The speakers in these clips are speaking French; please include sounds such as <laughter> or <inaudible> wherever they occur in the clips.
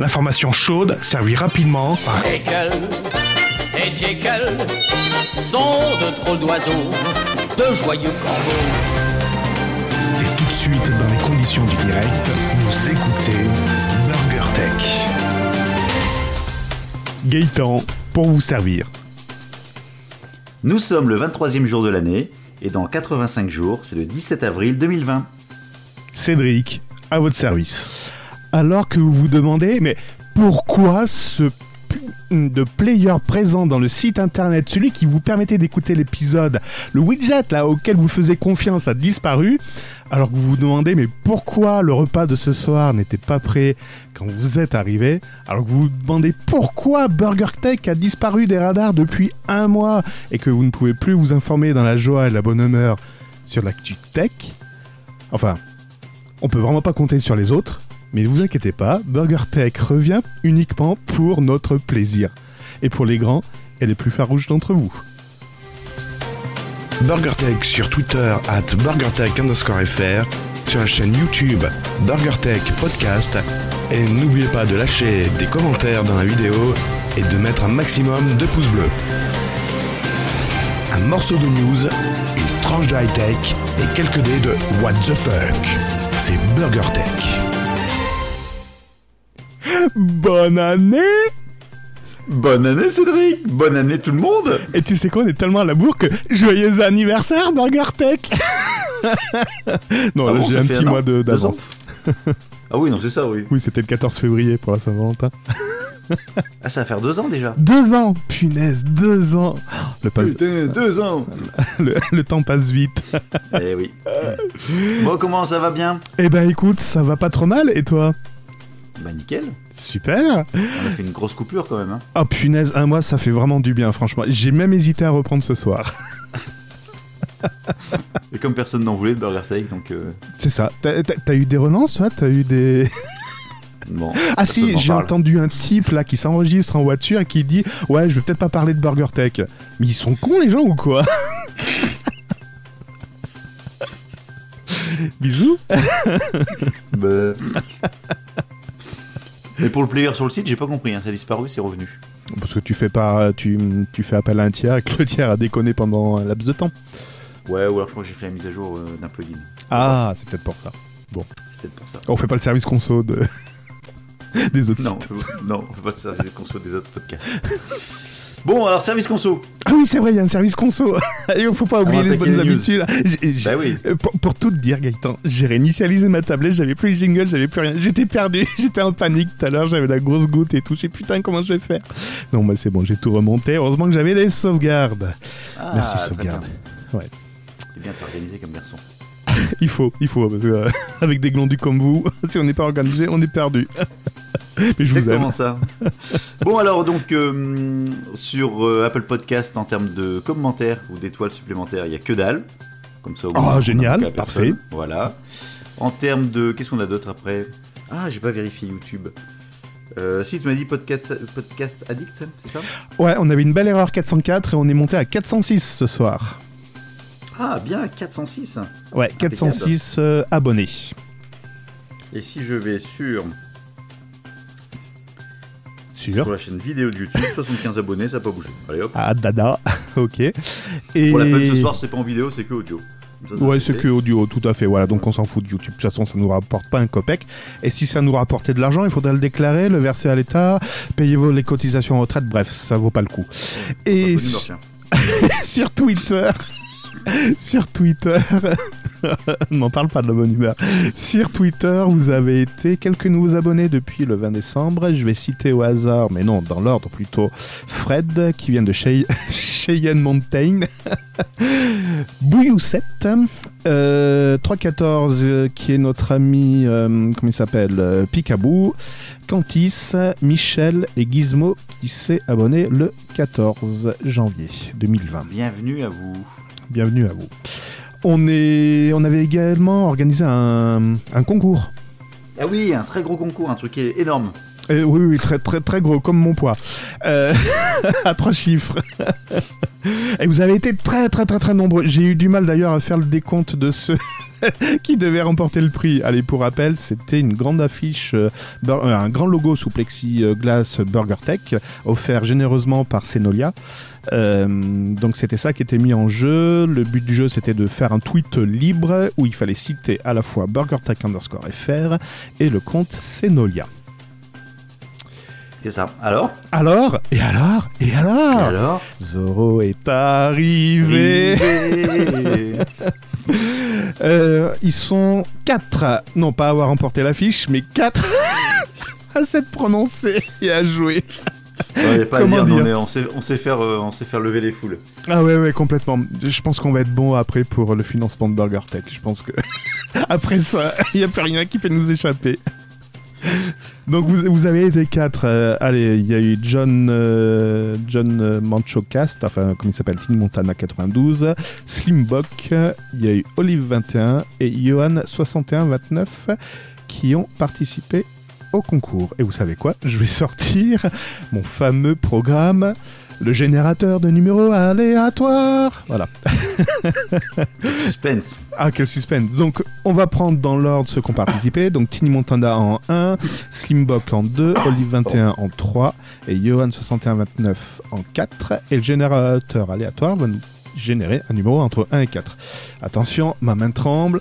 L'information chaude, servie rapidement par Jekyll et Jekyll sont de drôles d'oiseaux, de joyeux corbeaux. Et tout de suite, dans les conditions du direct, vous écoutez Burger Tech. Gaëtan, pour vous servir. Nous sommes le 23e jour de l'année, et dans 85 jours, c'est le 17 avril 2020. Cédric, à votre service. Alors que vous vous demandez, mais pourquoi ce de player présent dans le site internet, celui qui vous permettait d'écouter l'épisode, le widget là auquel vous faisiez confiance a disparu, alors que vous vous demandez mais pourquoi le repas de ce soir n'était pas prêt quand vous êtes arrivé, alors que vous vous demandez pourquoi Burger Tech a disparu des radars depuis un mois et que vous ne pouvez plus vous informer dans la joie et la bonne humeur sur l'actu tech? Enfin, on peut vraiment pas compter sur les autres, mais ne vous inquiétez pas, Burger Tech revient uniquement pour notre plaisir. Et pour les grands et les plus farouches d'entre vous. BurgerTech sur Twitter at sur la chaîne YouTube BurgerTech Podcast, et n'oubliez pas de lâcher des commentaires dans la vidéo et de mettre un maximum de pouces bleus. Un morceau de news, une tranche de high-tech et quelques dés de What the fuck. C'est BurgerTech. Bonne année Bonne année Cédric Bonne année tout le monde Et tu sais quoi, on est tellement à la bourre que joyeux anniversaire BurgerTech <laughs> Non, Ah là bon, j'ai un petit un mois d'avance. Ah oui, non, c'est ça, oui. Oui, c'était le 14 février pour la Saint-Valentin. Ah, ça va faire deux ans déjà. Deux ans Punaise, deux ans le, pas- Putain, deux ans <laughs> le, le temps passe vite. Eh oui. Bon, comment ça va bien? Eh ben écoute, ça va pas trop mal, et toi? Bah nickel. Super On a fait une grosse coupure quand même. Hein. Oh punaise, un mois ça fait vraiment du bien, franchement. J'ai même hésité à reprendre ce soir. <laughs> Et comme personne n'en voulait de Burger Tech, donc euh, C'est ça. T'as eu des relances, toi? T'as eu des... <laughs> bon. <laughs> Ah si, j'ai entendu un type là qui s'enregistre en voiture et qui dit Ouais, je vais peut-être pas parler de Burger Tech. Mais ils sont cons les gens ou quoi? Bisous Bah. Mais pour le player sur le site, j'ai pas compris. Hein. Ça a disparu, c'est revenu. Parce que tu fais pas, tu, tu fais appel à un tiers et que le tiers a déconné pendant un laps de temps. Ouais, ou alors je crois que j'ai fait la mise à jour euh, d'un plugin. Ah, c'est peut-être pour ça. C'est peut-être pour ça. On fait pas le service conso de... <laughs> des autres Non, sites. non, on fait pas de service conso des autres podcasts. <laughs> Bon, alors service conso. Ah oui, c'est vrai, il y a un service conso. <laughs> Et il faut pas oublier va les bonnes les habitudes. Bah oui. Euh, Pour, pour tout te dire, Gaëtan, j'ai réinitialisé ma tablette, j'avais plus le jingle, j'avais plus rien. J'étais perdu, <laughs> j'étais en panique tout à l'heure, j'avais la grosse goutte et tout. J'ai putain, comment je vais faire Non, moi c'est bon, j'ai tout remonté. Heureusement que j'avais des sauvegardes. Ah, Merci, sauvegarde. Ouais. C'est bien organisé comme garçon. <laughs> Il faut, il faut, parce que euh, avec des glandus comme vous, si on n'est pas organisé, on est perdu. <laughs> Mais je vous aime. Exactement ça. bon, alors donc euh, sur euh, Apple Podcast, en termes de commentaires ou d'étoiles supplémentaires, il y a que dalle. Comme ça, au Ah, génial, parfait. Voilà. En termes de. Qu'est-ce qu'on a d'autre après? Ah, j'ai pas vérifié YouTube. Euh, si, tu m'as dit podcast, podcast Addict, c'est ça? Ouais, on avait une belle erreur 404 et on est monté à 406 ce soir. Ah, bien, 406. Ouais, 406 euh, abonnés. Et si je vais sur, Sûr. sur la chaîne vidéo de YouTube, <laughs> 75 abonnés, ça n'a pas bougé. Allez hop. Ah, dada, <laughs> ok. Et... Pour la peine ce soir, c'est pas en vidéo, c'est que audio. Comme ça, ça, Ouais, c'est que audio, tout à fait. Voilà, donc on s'en fout de YouTube. De toute façon, ça nous rapporte pas un copec. Et si ça nous rapportait de l'argent, il faudrait le déclarer, le verser à l'État, payer vos les cotisations en retraite. Bref, ça vaut pas le coup. Et <laughs> sur Twitter, <laughs> sur Twitter, <laughs> m'en parle pas de la bonne humeur. Sur Twitter, vous avez été quelques nouveaux abonnés depuis le 20 décembre. Je vais citer au hasard, mais non, dans l'ordre plutôt, Fred, qui vient de Chey- <laughs> Cheyenne Mountain. Bouilloussette, euh, 314, euh, qui est notre ami, euh, comment il s'appelle, euh, Picaboo, Cantis, Michel et Gizmo, qui s'est abonné le 14 janvier 2020. Bienvenue à vous. Bienvenue à vous. On, avait également organisé un, un concours. Ah oui, un très gros concours, un truc énorme. Euh, oui, très, gros, comme mon poids. Euh, <laughs> à trois chiffres. Et vous avez été très, très, très, très nombreux. J'ai eu du mal d'ailleurs à faire le décompte de ceux <laughs> qui devaient remporter le prix. Allez, pour rappel, c'était une grande affiche, euh, un grand logo sous plexiglas BurgerTech, offert généreusement par Senolia. Donc c'était ça qui était mis en jeu. Le but du jeu c'était de faire un tweet libre où il fallait citer à la fois BurgerTech underscore FR et le compte Senolia. C'est ça. Alors Alors, et alors, et alors, Et alors Zoro est arrivé. <laughs> Euh, ils sont quatre, non pas à avoir remporté l'affiche, mais quatre <laughs> à s'être prononcés et à jouer. Ouais, à dire, non, on sait, on sait faire, euh, on sait faire lever les foules. Ah ouais, ouais, complètement. Je pense qu'on va être bon après pour le financement de BurgerTech. Je pense que <laughs> après ça, il n'y a plus rien qui peut nous échapper. Donc vous, avez été quatre. euh, allez, il y a eu John euh, John euh, Manchocast, enfin comment il s'appelle, Tin Montana 92, Slimbock, il y a eu Olive 21 et Johan 6129 qui ont participé au concours. Et vous savez quoi? Je vais sortir mon fameux programme, le générateur de numéros aléatoires. Voilà. Suspense. Ah, quel suspense. Donc, on va prendre dans l'ordre ceux qui ont participé. Donc, Tiny Montana en 1, Slimbock en 2, Olive 21 en 3 et Johan 6129 en 4. Et le générateur aléatoire va nous générer un numéro entre 1 et 4. Attention, ma main tremble.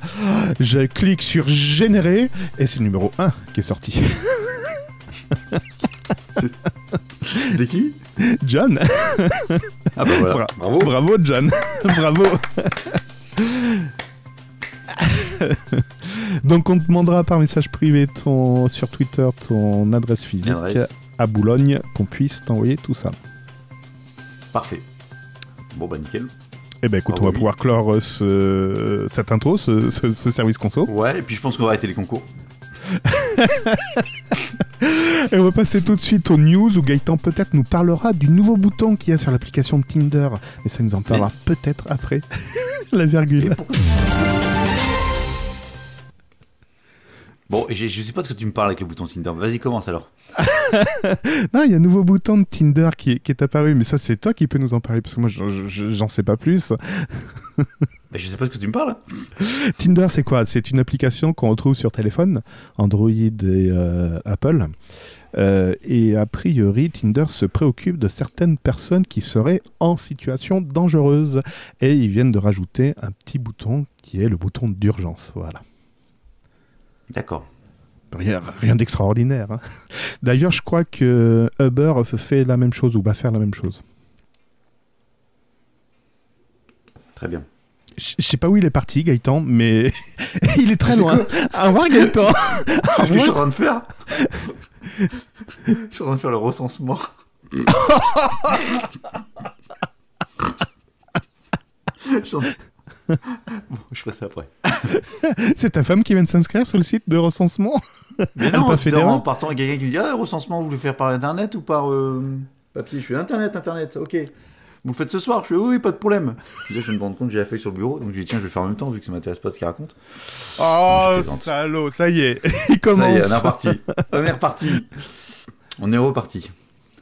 Je clique sur générer et c'est le numéro 1 qui est sorti. <laughs> C'était qui John Ah bah voilà. Bra- Bravo. Bravo, John. <laughs> Bravo. Donc, on te demandera par message privé ton, sur Twitter ton adresse physique Adresse. à Boulogne, qu'on puisse t'envoyer tout ça. Parfait. Bon bah nickel. Eh ben écoute, Ah on va oui. pouvoir clore euh, ce, cette intro, ce, ce- ce service conso. Ouais, et puis je pense qu'on va arrêter les concours. <laughs> Et on va passer tout de suite aux news où Gaëtan peut-être nous parlera du nouveau bouton qu'il y a sur l'application de Tinder. Et ça nous en parlera peut-être après <laughs> la virgule. Bon, et j'ai- je sais pas de ce que tu me parles avec le bouton Tinder. Vas-y, commence alors. <laughs> Non, il y a un nouveau bouton de Tinder qui est, qui est apparu, mais ça c'est toi qui peux nous en parler parce que moi je- je- j'en sais pas plus. <laughs> Bah, je sais pas ce que tu me parles. <laughs> Tinder, c'est quoi? C'est une application qu'on retrouve sur téléphone, Android et euh, Apple. Euh, et a priori, Tinder se préoccupe de certaines personnes qui seraient en situation dangereuse. Et ils viennent de rajouter un petit bouton qui est le bouton d'urgence. Voilà. D'accord. Rien, rien d'extraordinaire. hein. D'ailleurs, je crois que Uber fait la même chose ou va faire la même chose. Très bien. Je sais pas où il est parti, Gaëtan, mais <laughs> il est très loin. Au revoir, Gaëtan. <laughs> C'est ce que je suis en train de faire. je suis en train de faire le recensement. <laughs> Bon, je ferai ça après. C'est ta femme qui vient de s'inscrire sur le site de recensement? Mais Elle a pas fait en partant, il y a quelqu'un qui me dit Ah, recensement, vous voulez faire par internet ou par euh, papier? Je suis internet, internet, ok. Vous le faites ce soir Je fais Oui, oui, pas de problème. Puis là, je me rends compte que j'ai la feuille sur le bureau, donc je dis Tiens, je vais faire en même temps vu que ça m'intéresse pas ce qu'il raconte. Oh, salaud, ça y est, <laughs> il Ça commence. y est, on est reparti. on est reparti. On est reparti.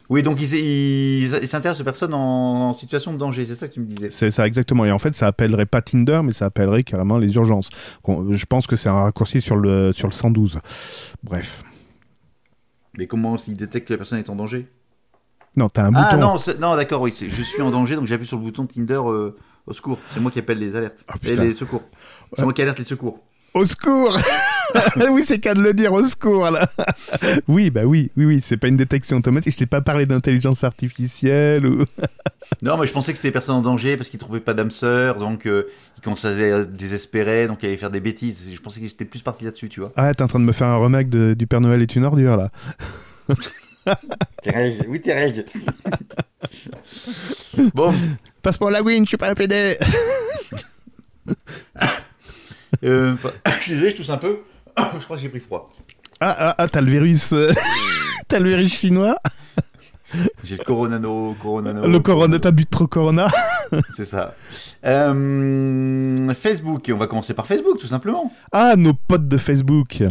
Oui, donc il, s- il- il s'intéresse aux personnes en, en situation de danger, c'est ça que tu me disais. C'est ça, exactement. Et en fait, ça appellerait pas Tinder, mais ça appellerait carrément les urgences. Je pense que c'est un raccourci sur le, sur le 112. Bref. Mais comment il détecte que la personne est en danger? Non, t'as un Ah bouton. non, c'est- non d'accord, oui, c'est- je suis en danger, donc j'appuie sur le bouton Tinder euh, au secours. C'est moi qui appelle les alertes. Ah, et putain. les secours. C'est moi qui alerte les secours. Au secours <laughs> Oui, c'est qu'à de le dire, au secours, là <laughs> Oui, bah oui, oui, oui, c'est pas une détection automatique. Je t'ai pas parlé d'intelligence artificielle ou... <laughs> Non, mais je pensais que c'était des personnes en danger parce qu'ils trouvaient pas d'âme sœur, donc euh, ils commençaient à désespérer, donc ils allaient faire des bêtises. Je pensais que j'étais plus parti là-dessus, tu vois. Ah, t'es en train de me faire un remake de- du Père Noël est une ordure, là. <laughs> Thérèse, oui Thérèse. <laughs> bon, Passe-moi la win, je suis pas un PD <laughs> euh, <coughs> je suis désolé, je tousse un peu. <coughs> je crois que j'ai pris froid. Ah, ah, ah, t'as le virus... t'as le virus chinois J'ai le coronano, coronano. Le corona, t'as bu trop corona C'est ça. Euh, Facebook, on va commencer par Facebook tout simplement. Ah, nos potes de Facebook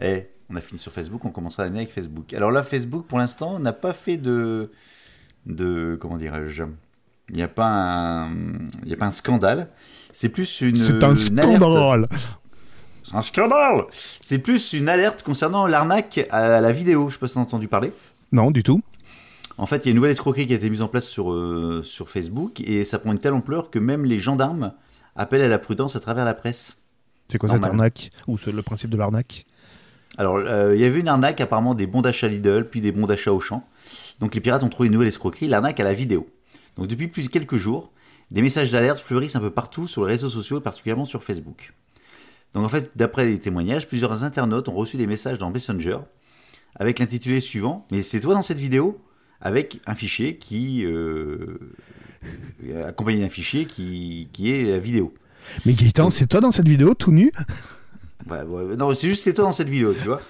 Eh, On a fini sur Facebook, on commencera l'année avec Facebook. Alors là, Facebook, pour l'instant, n'a pas fait de. de comment dirais-je Il n'y a, pas un- il y a pas un scandale. C'est plus une. C'est un scandale. C'est un scandale C'est plus une alerte concernant l'arnaque à la vidéo. Je sais pas si tu as entendu parler. Non, du tout. En fait, il y a une nouvelle escroquerie qui a été mise en place sur, euh, sur Facebook et ça prend une telle ampleur que même les gendarmes appellent à la prudence à travers la presse. C'est quoi cette Normal. arnaque Ou c'est le principe de l'arnaque? Alors, euh, il y avait une arnaque apparemment des bons d'achat Lidl, puis des bons d'achat Auchan. Donc les pirates ont trouvé une nouvelle escroquerie, l'arnaque à la vidéo. Donc depuis plus de quelques jours, des messages d'alerte fleurissent un peu partout sur les réseaux sociaux, et particulièrement sur Facebook. Donc en fait, d'après les témoignages, plusieurs internautes ont reçu des messages dans Messenger avec l'intitulé suivant Mais c'est toi dans cette vidéo? avec un fichier qui euh, <laughs> accompagné d'un fichier qui, qui est la vidéo. Mais Gaëtan, c'est toi dans cette vidéo tout nu? Ouais, ouais, non, c'est juste c'est toi dans cette vidéo, tu vois.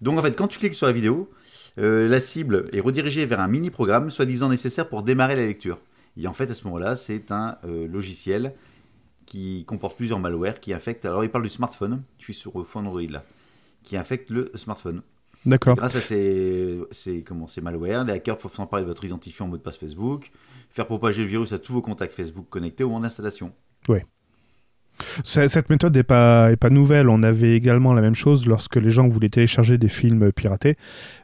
Donc en fait, quand tu cliques sur la vidéo, euh, la cible est redirigée vers un mini-programme soi-disant nécessaire pour démarrer la lecture. Et en fait, à ce moment-là, c'est un euh, logiciel qui comporte plusieurs malwares qui affectent. Alors, il parle du smartphone. Je suis sur le fond Android là, qui infecte le smartphone. D'accord. Grâce à ces, ces, comment, ces malwares, les hackers peuvent s'emparer de votre identifiant en mot de passe Facebook, faire propager le virus à tous vos contacts Facebook connectés au moment d'installation. C'est- Cette méthode n'est pas, nouvelle. On avait également la même chose lorsque les gens voulaient télécharger des films piratés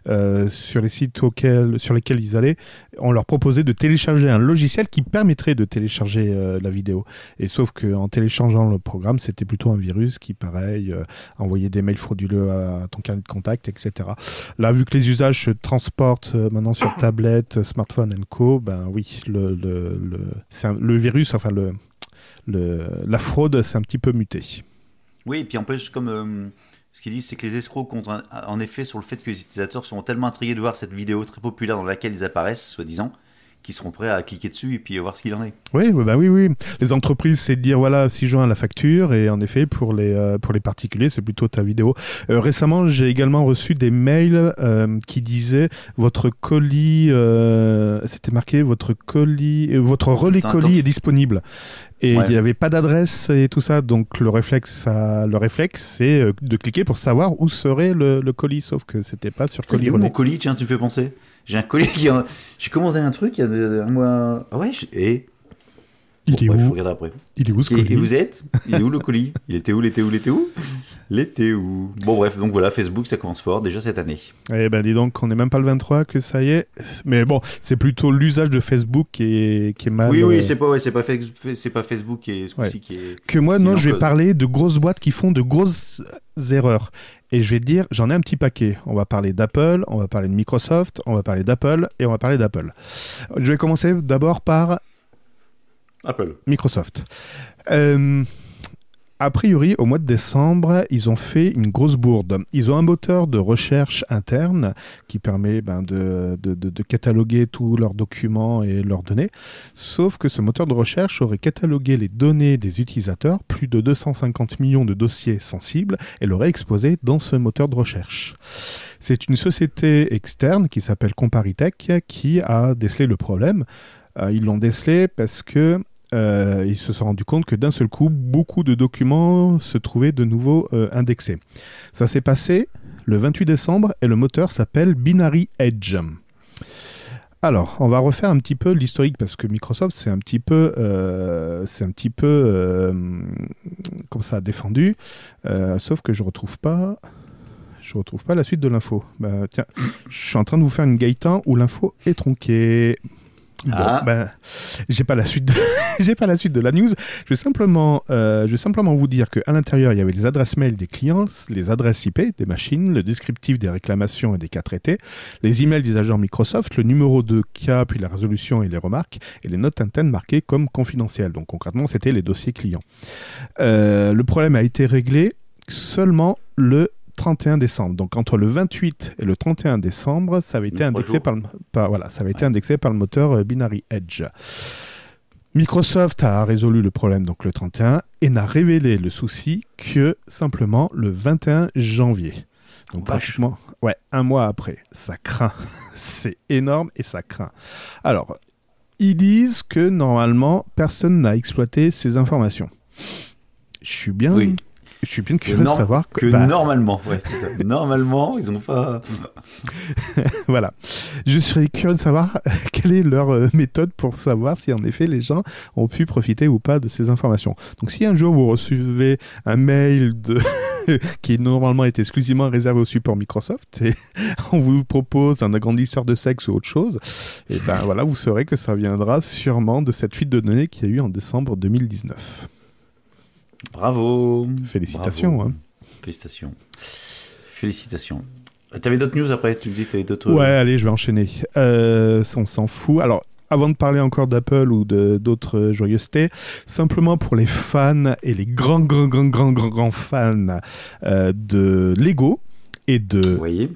euh, sur les sites sur lesquels ils allaient. On leur proposait de télécharger un logiciel qui permettrait de télécharger euh, la vidéo. Et sauf qu'en téléchargeant le programme, c'était plutôt un virus qui, pareil, euh, envoyait des mails frauduleux à ton carnet de contact, etc. Là, vu que les usages se transportent maintenant sur tablette, smartphone et co, ben oui, le virus, enfin le, la fraude s'est un petit peu mutée. Oui, et puis en plus, comme euh, ce qu'ils disent, c'est que les escrocs comptent en- en effet sur le fait que les utilisateurs seront tellement intrigués de voir cette vidéo très populaire dans laquelle ils apparaissent, soi-disant, qu'ils seront prêts à cliquer dessus et puis voir ce qu'il en est. Oui, bah oui, oui. Les entreprises, c'est de dire voilà, si joint à la facture, et en effet, pour les euh, pour les particuliers, c'est plutôt ta vidéo. Euh, récemment, j'ai également reçu des mails euh, qui disaient votre colis, c'était marqué votre colis, votre relais colis est disponible. Et il n'y avait pas d'adresse et tout ça, donc le réflexe, ça- le réflexe, c'est de cliquer pour savoir où serait le, le colis, sauf que c'était pas sur colis où mon relais. colis Tiens, tu me fais penser. J'ai un colis qui. J'ai commandé un truc il y a un mois. Ah ouais, et. Il Bon, est bref, où faut regarder après. Il est où ce Et, colis et vous êtes Il est où le colis Il était où Il était où Il était où Il était où Bon, bref, donc voilà, Facebook, ça commence fort déjà cette année. Eh ben dis donc, on n'est même pas le 23 que ça y est. Mais bon, c'est plutôt l'usage de Facebook qui est, qui est mal. oui, euh, oui, c'est pas, ouais, c'est pas, c'est pas Facebook qui est, ce coup-ci qui est. que moi, non, je vais parler de grosses boîtes qui font de grosses erreurs. Et je vais te dire, j'en ai un petit paquet. On va parler d'Apple, on va parler de Microsoft, on va parler d'Apple et on va parler d'Apple. Je vais commencer d'abord par Apple. Microsoft. Euh, a priori, au mois de décembre, ils ont fait une grosse bourde. Ils ont un moteur de recherche interne qui permet ben, de, cataloguer tous leurs documents et leurs données. Sauf que ce moteur de recherche aurait catalogué les données des utilisateurs, plus de 250 millions de dossiers sensibles, et l'aurait exposé dans ce moteur de recherche. C'est une société externe qui s'appelle Comparitech qui a décelé le problème. Euh, ils l'ont décelé parce que euh, ils se sont rendus compte que d'un seul coup, beaucoup de documents se trouvaient de nouveau euh, indexés. Ça s'est passé le 28 décembre et le moteur s'appelle Binary Edge. Alors, on va refaire un petit peu l'historique parce que Microsoft, c'est un petit peu, euh, c'est un petit peu euh, comme ça défendu, sauf que je retrouve pas. Je retrouve pas la suite de l'info. Bah, tiens, je suis en train de vous faire une Gaëtan où l'info est tronquée. Bon, Ah. ben, j'ai pas la suite de <laughs> j'ai pas la suite de la news. Je vais simplement, euh, je vais simplement vous dire qu'à l'intérieur, il y avait les adresses mail des clients, les adresses IP des machines, le descriptif des réclamations et des cas traités, les emails des agents Microsoft, le numéro de cas, puis la résolution et les remarques, et les notes internes marquées comme confidentielles. Donc concrètement, c'était les dossiers clients. Euh, le problème a été réglé seulement le 31 décembre. Donc entre le 28 et le 31 décembre, ça avait été indexé jours. par, le, par- voilà, ça avait été indexé par le moteur euh, Binary Edge. Microsoft a résolu le problème donc le 31 et n'a révélé le souci que simplement le 21 janvier. Donc Vache. pratiquement, ouais, un mois après. Ça craint. <laughs> C'est énorme et ça craint. Alors, ils disent que normalement personne n'a exploité ces informations. Je suis bien. Oui. Je suis bien curieux de savoir que bah, normalement, ouais, ça. normalement, ils ont pas. <laughs> Voilà. Je serais curieux de savoir quelle est leur euh, méthode pour savoir si en effet les gens ont pu profiter ou pas de ces informations. Donc si un jour vous recevez un mail de <laughs> qui normalement est exclusivement réservé au support Microsoft et <laughs> on vous propose un agrandisseur de sexe ou autre chose, et ben voilà, vous saurez que ça viendra sûrement de cette fuite de données qu'il y a eu en décembre 2019. Bravo. Félicitations, Bravo. hein. Félicitations. Félicitations. T'avais d'autres news après? Tu me dis que t'avais d'autres. Ouais, allez, je vais enchaîner. Euh, on s'en fout. Alors, avant de parler encore d'Apple ou d'autres euh, joyeusetés, simplement pour les fans et les grands, grands, grands, grands, grands, grands fans euh, de Lego et de Vous voyez?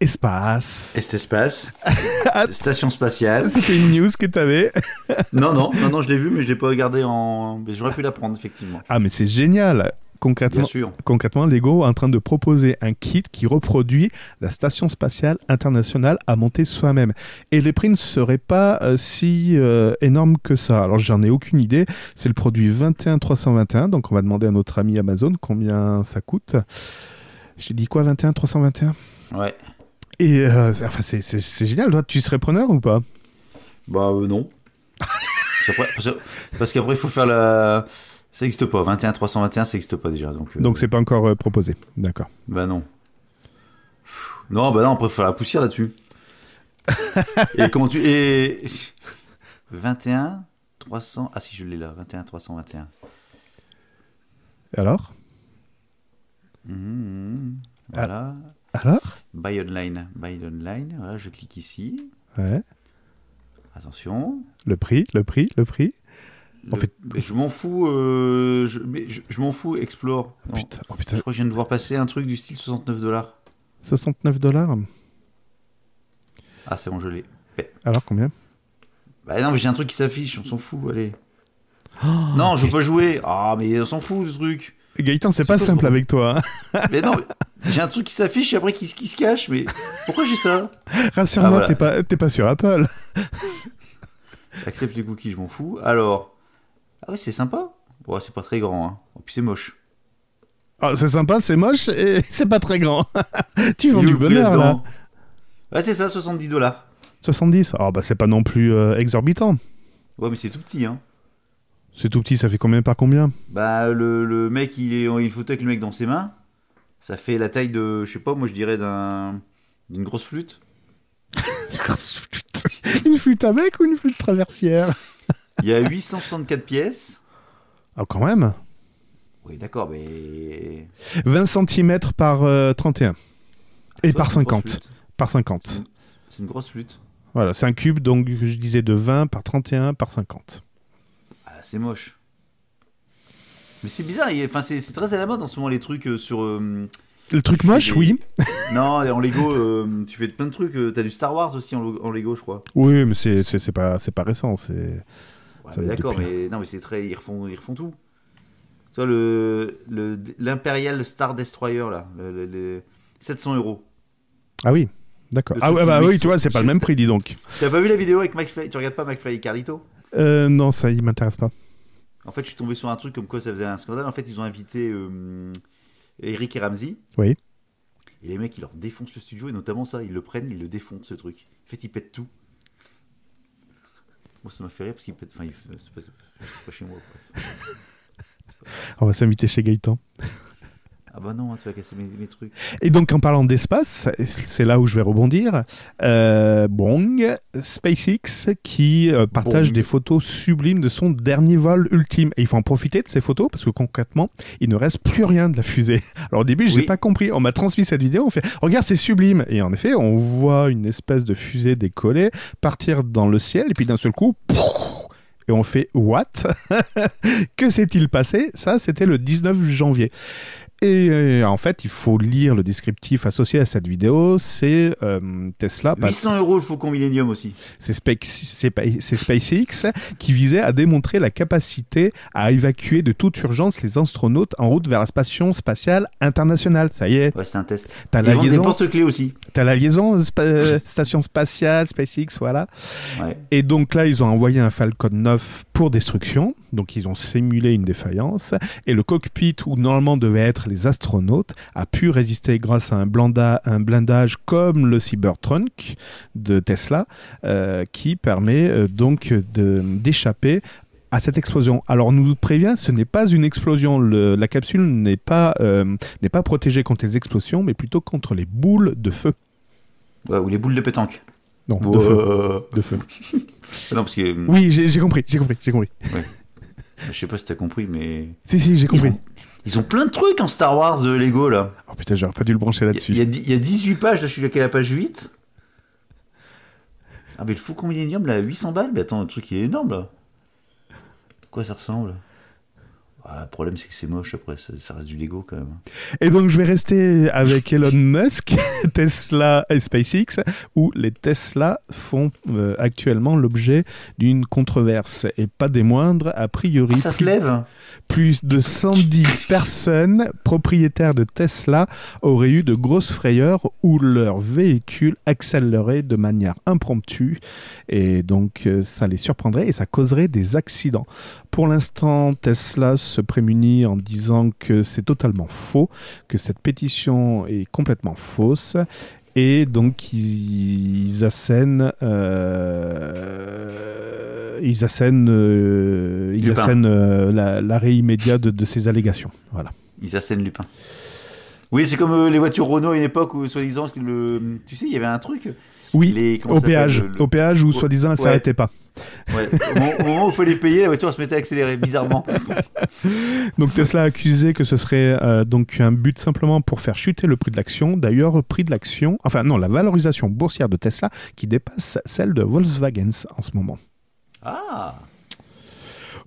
Espace. Est espace? <laughs> Station spatiale. C'était une news que t'avais. <laughs> Non, non, non, non, je l'ai vu, mais je l'ai pas regardé en. Mais j'aurais pu la prendre, effectivement. Ah, mais c'est génial. Concrètement, sûr. concrètement, Lego est en train de proposer un kit qui reproduit la station spatiale internationale à monter soi-même. Et les prix ne seraient pas euh, si euh, énormes que ça. Alors j'en ai aucune idée. C'est le produit 21321. Donc on va demander à notre ami Amazon combien ça coûte. J'ai dit quoi 21321 Ouais. Et euh, c'est- enfin, c'est- génial. Toi, tu serais preneur ou pas? Bah, euh, non. <laughs> Parce qu'après- il faut faire la. Ça n'existe pas. 21 321, ça n'existe pas déjà. Donc, euh, Donc c'est pas encore euh, proposé. D'accord. Bah non. Non, bah non, après, il faut faire la poussière là-dessus. <laughs> et comment tu. Et. <laughs> 21 300. Ah si, je l'ai là. 21 321. Alors? Mhm, mhm. Voilà. Alors Buy online. Buy online. Voilà, je clique ici. Ouais. Attention. Le prix, le prix, le prix. En fait- mais je m'en fous. euh, je, je, je m'en fous. Explore. Putain, oh Je putain, crois que je viens de voir passer un truc du style 69 dollars. 69 dollars. Ah, c'est bon, je l'ai. Alors combien? Bah non, mais j'ai un truc qui s'affiche, on s'en fout, allez. Oh, non, je veux pas jouer. Ah, mais on s'en fout ce truc. Gaëtan, c'est pas simple avec toi. hein. <laughs> Mais non, j'ai un truc qui s'affiche et après qui, qui se cache. Mais pourquoi j'ai ça? Rassure-moi, Ah, voilà. t'es pas, t'es pas sur Apple. <laughs> Accepte les cookies, je m'en fous. Alors. Ah ouais, c'est sympa. Bon, c'est pas très grand, hein. Oh, puis c'est moche. Ah, c'est sympa, c'est moche et <laughs> c'est pas très grand. tu vends du bonheur là. Ouais, c'est ça, 70 dollars. 70 Ah bah c'est pas non plus euh, exorbitant. Ouais, mais c'est tout petit, hein. C'est tout petit, ça fait combien par combien Bah, le, le mec, il est en une photo avec le mec dans ses mains. Ça fait la taille de, je sais pas, moi je dirais d'un, d'une grosse flûte. <laughs> Une flûte à bec ou une flûte traversière? Il y a 864 pièces. Ah quand même Oui, d'accord, mais. 20 cm par euh, 31. Et Toi, par c'est une grosse 50. flûte. Par 50. C'est une grosse flûte. Voilà, c'est un cube, donc je disais de 20 par 31 par 50. C'est moche. Mais c'est bizarre, il enfin, c'est c'est très à la mode en ce moment les trucs euh, sur. euh, Le truc moche, oui. <laughs> Non, en Lego, euh, tu fais plein de trucs. euh, T'as du Star Wars aussi en, lo- en Lego, je crois. Oui, mais c'est c'est- c'est pas, c'est pas récent. C'est... Ouais, Ça mais date d'accord, depuis mais non, mais c'est très. Ils refont, ils refont tout. Tu vois, le le- l'Imperial Star Destroyer, là, le, le- le- 700 euros. Ah oui, d'accord. Le Ah truc ouais, qui bah oui, tu vois, c'est pas le même prix, dis donc. T'as pas vu la vidéo avec McFly Tu regardes pas McFly et Carlito? Euh, non, ça, il m'intéresse pas. En fait, je suis tombé sur un truc comme quoi ça faisait un scandale. En fait, ils ont invité euh, Eric et Ramsey. Oui. Et les mecs, ils leur défoncent le studio, et notamment ça, ils le prennent, ils le défoncent, ce truc. En fait, ils pètent tout. Moi, ça m'a fait rire parce qu'ils pètent. Enfin, ils- c'est pas, pas chez moi. bref. <laughs> On va s'inviter chez Gaëtan. Ah bah non, tu vas casser mes, mes trucs. Et donc, en parlant d'espace, c'est là où je vais rebondir. Euh, Bong, SpaceX, qui euh, partage Bong. des photos sublimes de son dernier vol ultime. Et il faut en profiter de ces photos parce que concrètement, il ne reste plus rien de la fusée. <laughs> Alors au début, je n'ai Oui. pas compris. On m'a transmis cette vidéo. On fait, regarde, c'est sublime. Et en effet, on voit une espèce de fusée décoller, partir dans le ciel, et puis d'un seul coup, et on fait what? <laughs> Que s'est-il passé? Ça, c'était le 19 janvier. Et euh, en fait, il faut lire le descriptif associé à cette vidéo. C'est euh, Tesla. bah, 800 euros le Faucon Millennium aussi. c'est Space- c'est Pa- c'est SpaceX qui visait à démontrer la capacité à évacuer de toute urgence les astronautes en route vers la station spatiale internationale. Ça y est, Ouais, c'est un test. t'as la liaison, porte-clés aussi. t'as la liaison euh, spa- station spatiale, SpaceX, voilà. Ouais. Et donc là, ils ont envoyé un Falcon 9 pour destruction. Donc ils ont simulé une défaillance. Et le cockpit où normalement devaient être les astronautes a pu résister grâce à un, blanda- un blindage comme le Cybertruck de Tesla euh, qui permet euh, donc d'échapper à cette explosion. Alors on nous prévient, ce n'est pas une explosion. Le- la capsule n'est pas, euh, n'est pas protégée contre les explosions, mais plutôt contre les boules de feu. Ouais, ou les boules de pétanque. Non, de feu. Ouais. De feu. <laughs> Non, parce que Oui, j'ai compris, j'ai compris, j'ai compris. je sais pas si t'as compris, mais. Si, si, j'ai Ils compris. Ils ont plein de trucs en Star Wars de Lego là. Oh putain, j'aurais pas dû le brancher là-dessus. il y a dix- il y a 18 pages, là je suis à la page 8. Ah, mais le Faucon Millennium là, 800 balles? Mais attends, le truc il est énorme là. Quoi ça ressemble? Ah, Le problème c'est que c'est moche après, ça, ça reste du Lego quand même. Et donc, je vais rester avec Elon Musk, <laughs> Tesla et SpaceX, où les Tesla font euh, actuellement l'objet d'une controverse, et pas des moindres, a priori. Ah, ça se lève plus de 110 personnes propriétaires de Tesla auraient eu de grosses frayeurs où leur véhicule accélérait de manière impromptue et donc euh, ça les surprendrait et ça causerait des accidents. Pour l'instant, Tesla se prémunit en disant que c'est totalement faux, que cette pétition est complètement fausse. Et donc ils, assènent, euh, ils assènent, euh, ils assènent euh, la- l'arrêt immédiat de, de ces allégations. Voilà. Ils assènent Lupin. Oui, c'est comme les voitures Renault à une époque où, soi-disant, le... tu sais, il y avait un truc. Oui, les, au péage, le- le- au péage où soi-disant elle Ouais. s'arrêtait pas. Ouais. Au, moment, où il fallait payer, la voiture se mettait à accélérer bizarrement. <laughs> Donc Tesla a accusé que ce serait euh, donc un but simplement pour faire chuter le prix de l'action. D'ailleurs, le prix de l'action, enfin non, la valorisation boursière de Tesla qui dépasse celle de Volkswagen en ce moment. Ah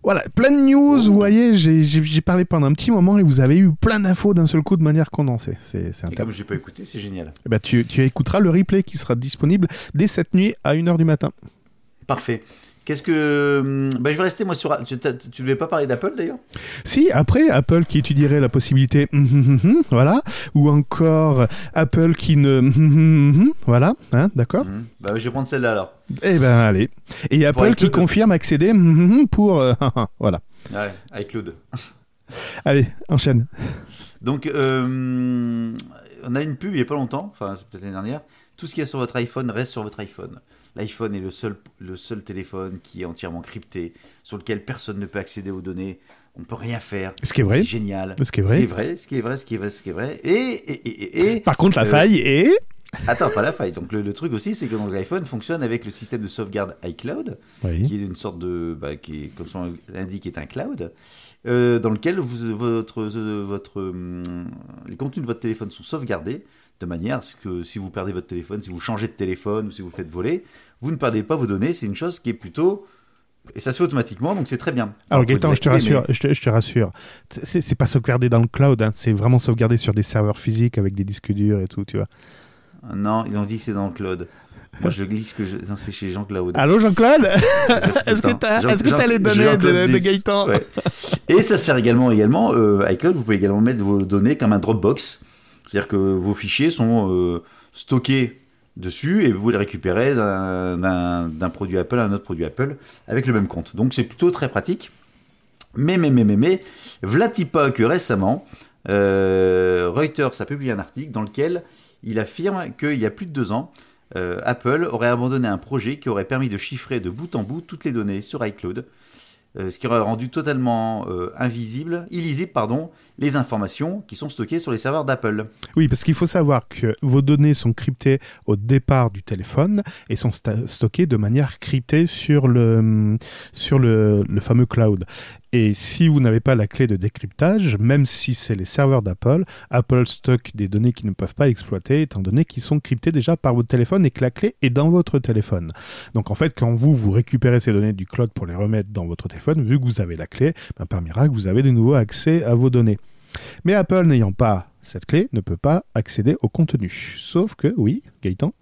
Voilà, plein de news, vous voyez, j'ai- parlé pendant un petit moment et vous avez eu plein d'infos d'un seul coup de manière condensée. C'est Et comme j'ai pas écouté, c'est génial. Eh ben, tu, tu écouteras le replay qui sera disponible dès cette nuit à 1h du matin. Parfait. Qu'est-ce que. hum, Bah, je vais rester moi sur. Tu, tu devais pas parler d'Apple d'ailleurs? Si, après, Apple qui étudierait la possibilité, hum, hum, voilà, ou encore Apple qui ne, voilà, hein, d'accord? Bah, je vais prendre celle-là alors. Eh ben, allez. Et Apple qui confirme accéder pour, euh, <laughs> voilà. Ouais, iCloud. Allez, enchaîne. Donc, euh, on a une pub il y a pas longtemps, enfin, c'est peut-être l'année dernière. Tout ce qu'il y a sur votre iPhone reste sur votre iPhone. L'iPhone est le seul, le seul téléphone qui est entièrement crypté, sur lequel personne ne peut accéder aux données. On ne peut rien faire. Ce qui est vrai. C'est génial. Ce qui est vrai. Ce qui est vrai, ce qui est vrai, ce qui est vrai, ce qui est vrai. Et, et, et, et, Par contre, la Euh, faille est... Attends, pas la faille. Donc le, le truc aussi, c'est que l'iPhone fonctionne avec le système de sauvegarde iCloud, Oui. qui est une sorte de, bah, qui est, comme son nom l'indique, est un cloud, euh, dans lequel vous, votre, euh, votre, les contenus de votre téléphone sont sauvegardés de manière à ce que si vous perdez votre téléphone, si vous changez de téléphone ou si vous faites voler, vous ne perdez pas vos données. C'est une chose qui est plutôt et ça se fait automatiquement, donc c'est très bien. Alors Gaëtan, je te rassure, je te, je te rassure, c'est pas sauvegardé dans le cloud, hein, c'est vraiment sauvegardé sur des serveurs physiques avec des disques durs et tout, tu vois. Non, ils ont dit que c'est dans le cloud. Moi, je glisse que je... non, c'est chez Jean Cloud. Allô Jean-Claude Est-ce que t'as Jean- t'as les données Jean-Claude de, de 10, Gaëtan ouais. Et ça sert également, également euh, iCloud, vous pouvez également mettre vos données comme un Dropbox. C'est-à-dire que vos fichiers sont euh, stockés dessus et vous les récupérez d'un- produit Apple à un autre produit Apple avec le même compte. Donc c'est plutôt très pratique. Mais, mais, mais, mais, mais, vlati pas que récemment, euh, Reuters a publié un article dans lequel il affirme qu'il y a plus de deux ans, euh, Apple aurait abandonné un projet qui aurait permis de chiffrer de bout en bout toutes les données sur iCloud, ce qui aurait rendu totalement euh, invisible, illisible, pardon, les informations qui sont stockées sur les serveurs d'Apple. Oui, parce qu'il faut savoir que vos données sont cryptées au départ du téléphone et sont stockées de manière cryptée sur le, sur le, fameux cloud. Et si vous n'avez pas la clé de décryptage, même si c'est les serveurs d'Apple, Apple stocke des données qui ne peuvent pas exploiter étant donné qu'ils sont cryptées déjà par votre téléphone et que la clé est dans votre téléphone. Donc en fait, quand vous, vous récupérez ces données du cloud pour les remettre dans votre téléphone, vu que vous avez la clé, ben, par miracle, vous avez de nouveau accès à vos données. Mais Apple n'ayant pas cette clé ne peut pas accéder au contenu. Sauf que, oui, Gaëtan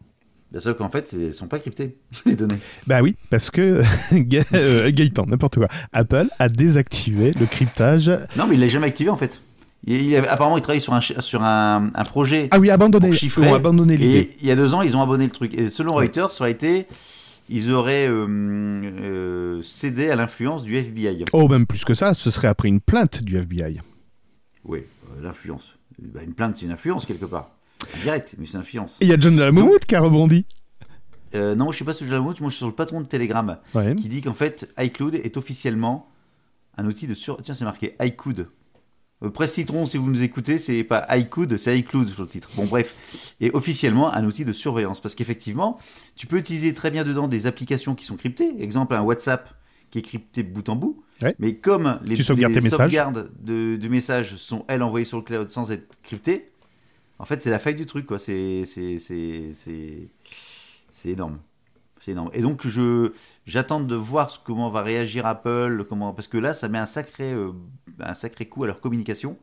Sauf qu'en fait, elles ne sont pas cryptées, <laughs> les données. Bah oui, parce que <laughs> euh, Gaëtan, n'importe quoi. Apple a désactivé le cryptage. Non, mais il l'a jamais activé en fait. Il, il- apparemment, il travaille sur un, sur un, un projet. Ah oui, abandonné. Pour chiffrer. Ils ont abandonné l'idée. et il y a deux ans, ils ont abonné le truc. Et selon. Reuters, ça aurait été. Ils auraient euh, euh, cédé à l'influence du FBI. Oh, même plus que ça, ce serait après une plainte du FBI. Oui, euh, l'influence. Bah, une plainte, c'est une influence quelque part. Direct, mais c'est une influence. Et il y a John Lamoumout qui a rebondi. Euh, non, je suis pas sur la moute, moi je suis sur le patron de Telegram Ouais. qui dit qu'en fait iCloud est officiellement un outil de sur. Tiens, c'est marqué iCloud. Euh, Presse Citron, si vous nous écoutez, c'est pas iCloud, c'est iCloud sur le titre. Bon, bref, et officiellement un outil de surveillance parce qu'effectivement, tu peux utiliser très bien dedans des applications qui sont cryptées. Exemple, un WhatsApp qui est crypté bout en bout. Ouais. Mais comme les, les messages. sauvegardes de, du message sont elles envoyées sur le cloud sans être cryptées, en fait, c'est la faille du truc, quoi. C'est énorme. C'est énorme. Et donc je j'attends de voir comment va réagir Apple, comment parce que là ça met un sacré euh, un sacré coup à leur communication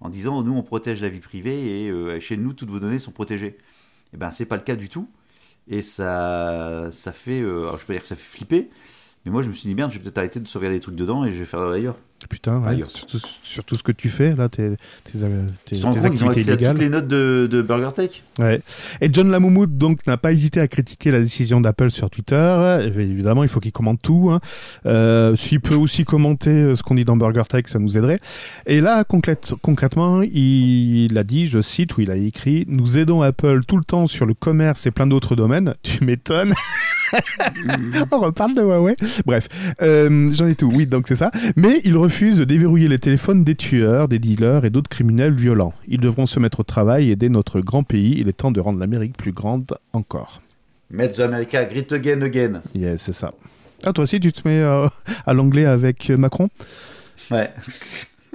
en disant nous on protège la vie privée et euh, chez nous toutes vos données sont protégées. Et ben c'est pas le cas du tout. Et ça ça fait euh, alors je peux pas dire que ça fait flipper, mais moi je me suis dit merde, je vais peut-être arrêter de sauvegarder des trucs dedans et je vais faire ailleurs. Putain, ouais. Sur tout ce que tu fais, là, tes, tes, euh, tes- Ils tes compte qu'ils ont activités accès à illégales. toutes les notes de, de Burger Tech. Ouais. Et John Lamoumout donc n'a pas hésité à critiquer la décision d'Apple sur Twitter. Et évidemment, il faut qu'il commente tout. Hein. Euh, S'il peut aussi commenter euh, ce qu'on dit dans Burger Tech, ça nous aiderait. Et là, concrète- concrètement, il a dit, je cite, ou il a écrit, nous aidons Apple tout le temps sur le commerce et plein d'autres domaines. Tu m'étonnes. <laughs> <laughs> On reparle de Huawei. Bref, euh, j'en ai tout. Oui, donc c'est ça. Mais il refuse de déverrouiller les téléphones des tueurs, des dealers et d'autres criminels violents. Ils devront se mettre au travail et aider notre grand pays. Il est temps de rendre l'Amérique plus grande encore. Make the America great again again. Yes, c'est ça. Ah, toi aussi, tu te mets euh, à l'anglais avec euh, Macron? Ouais. <laughs>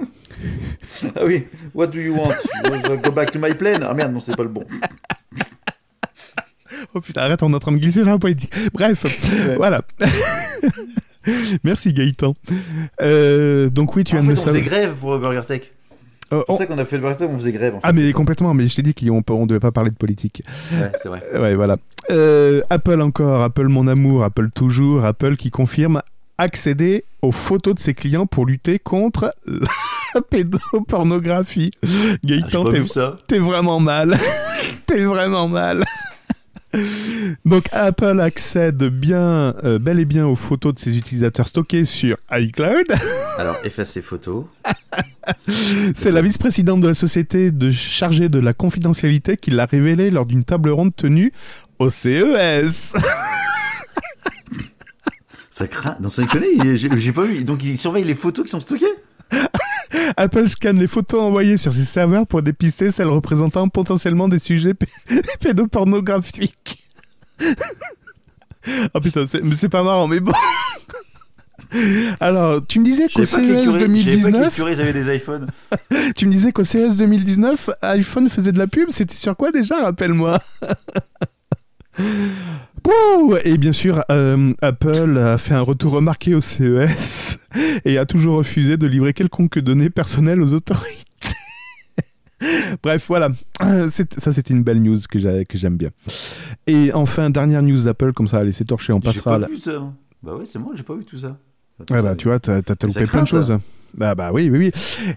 ah oui, what do you want? You want to Go back to my plane? Ah merde, non, c'est pas le bon. <laughs> Oh putain, arrête, on est en train de glisser dans la politique. Bref, <laughs> voilà. <laughs> Merci Gaëtan. Euh, donc oui, tu en viens fait, de on faisait grève pour Burger Tech. Euh, C'est pour on- ça qu'on a fait le Burger Tech, on faisait grève. En fait. Ah mais complètement, mais je t'ai dit qu'on ne devait pas parler de politique. Ouais, c'est vrai. <laughs> Ouais, voilà. Euh, Apple encore, Apple mon amour, Apple toujours, Apple qui confirme accéder aux photos de ses clients pour lutter contre la pédopornographie. Ah, Gaëtan, t'es vraiment mal. t'es vraiment mal. Donc Apple accède bien, euh, bel et bien aux photos de ses utilisateurs stockées sur iCloud. <laughs> Alors, effacer photos. C'est la vice-présidente de la société de chargée de la confidentialité qui l'a révélé lors d'une table ronde tenue au CES. Ça craint. Non, ça déconne, j'ai pas vu. Donc, il surveille les photos qui sont stockées? <laughs> Apple scanne les photos envoyées sur ses serveurs pour dépister celles représentant potentiellement des sujets pé- <laughs> pédopornographiques. <laughs> oh putain, c'est- pas marrant, mais bon. <laughs> Alors, tu me disais qu'au CES curés- je savais pas que les 2019, curés ils avaient des iPhones. tu me disais qu'au CES 2019, iPhone faisait de la pub. C'était sur quoi déjà Rappelle-moi? Et bien sûr, euh, Apple a fait un retour remarqué au CES <laughs> et a toujours refusé de livrer quelconque données personnelles aux autorités. <laughs> Bref, voilà. Euh, c'est- Ça, c'était une belle news que j'ai- que j'aime bien. Et enfin, dernière news d'Apple, comme ça, allez, c'est torché, on J'ai passera à pas la... vu ça. Bah ouais, c'est moi, j'ai pas vu tout ça. Ouais, bah, tu vois, t'as loupé plein de choses. Ah bah oui, oui, oui.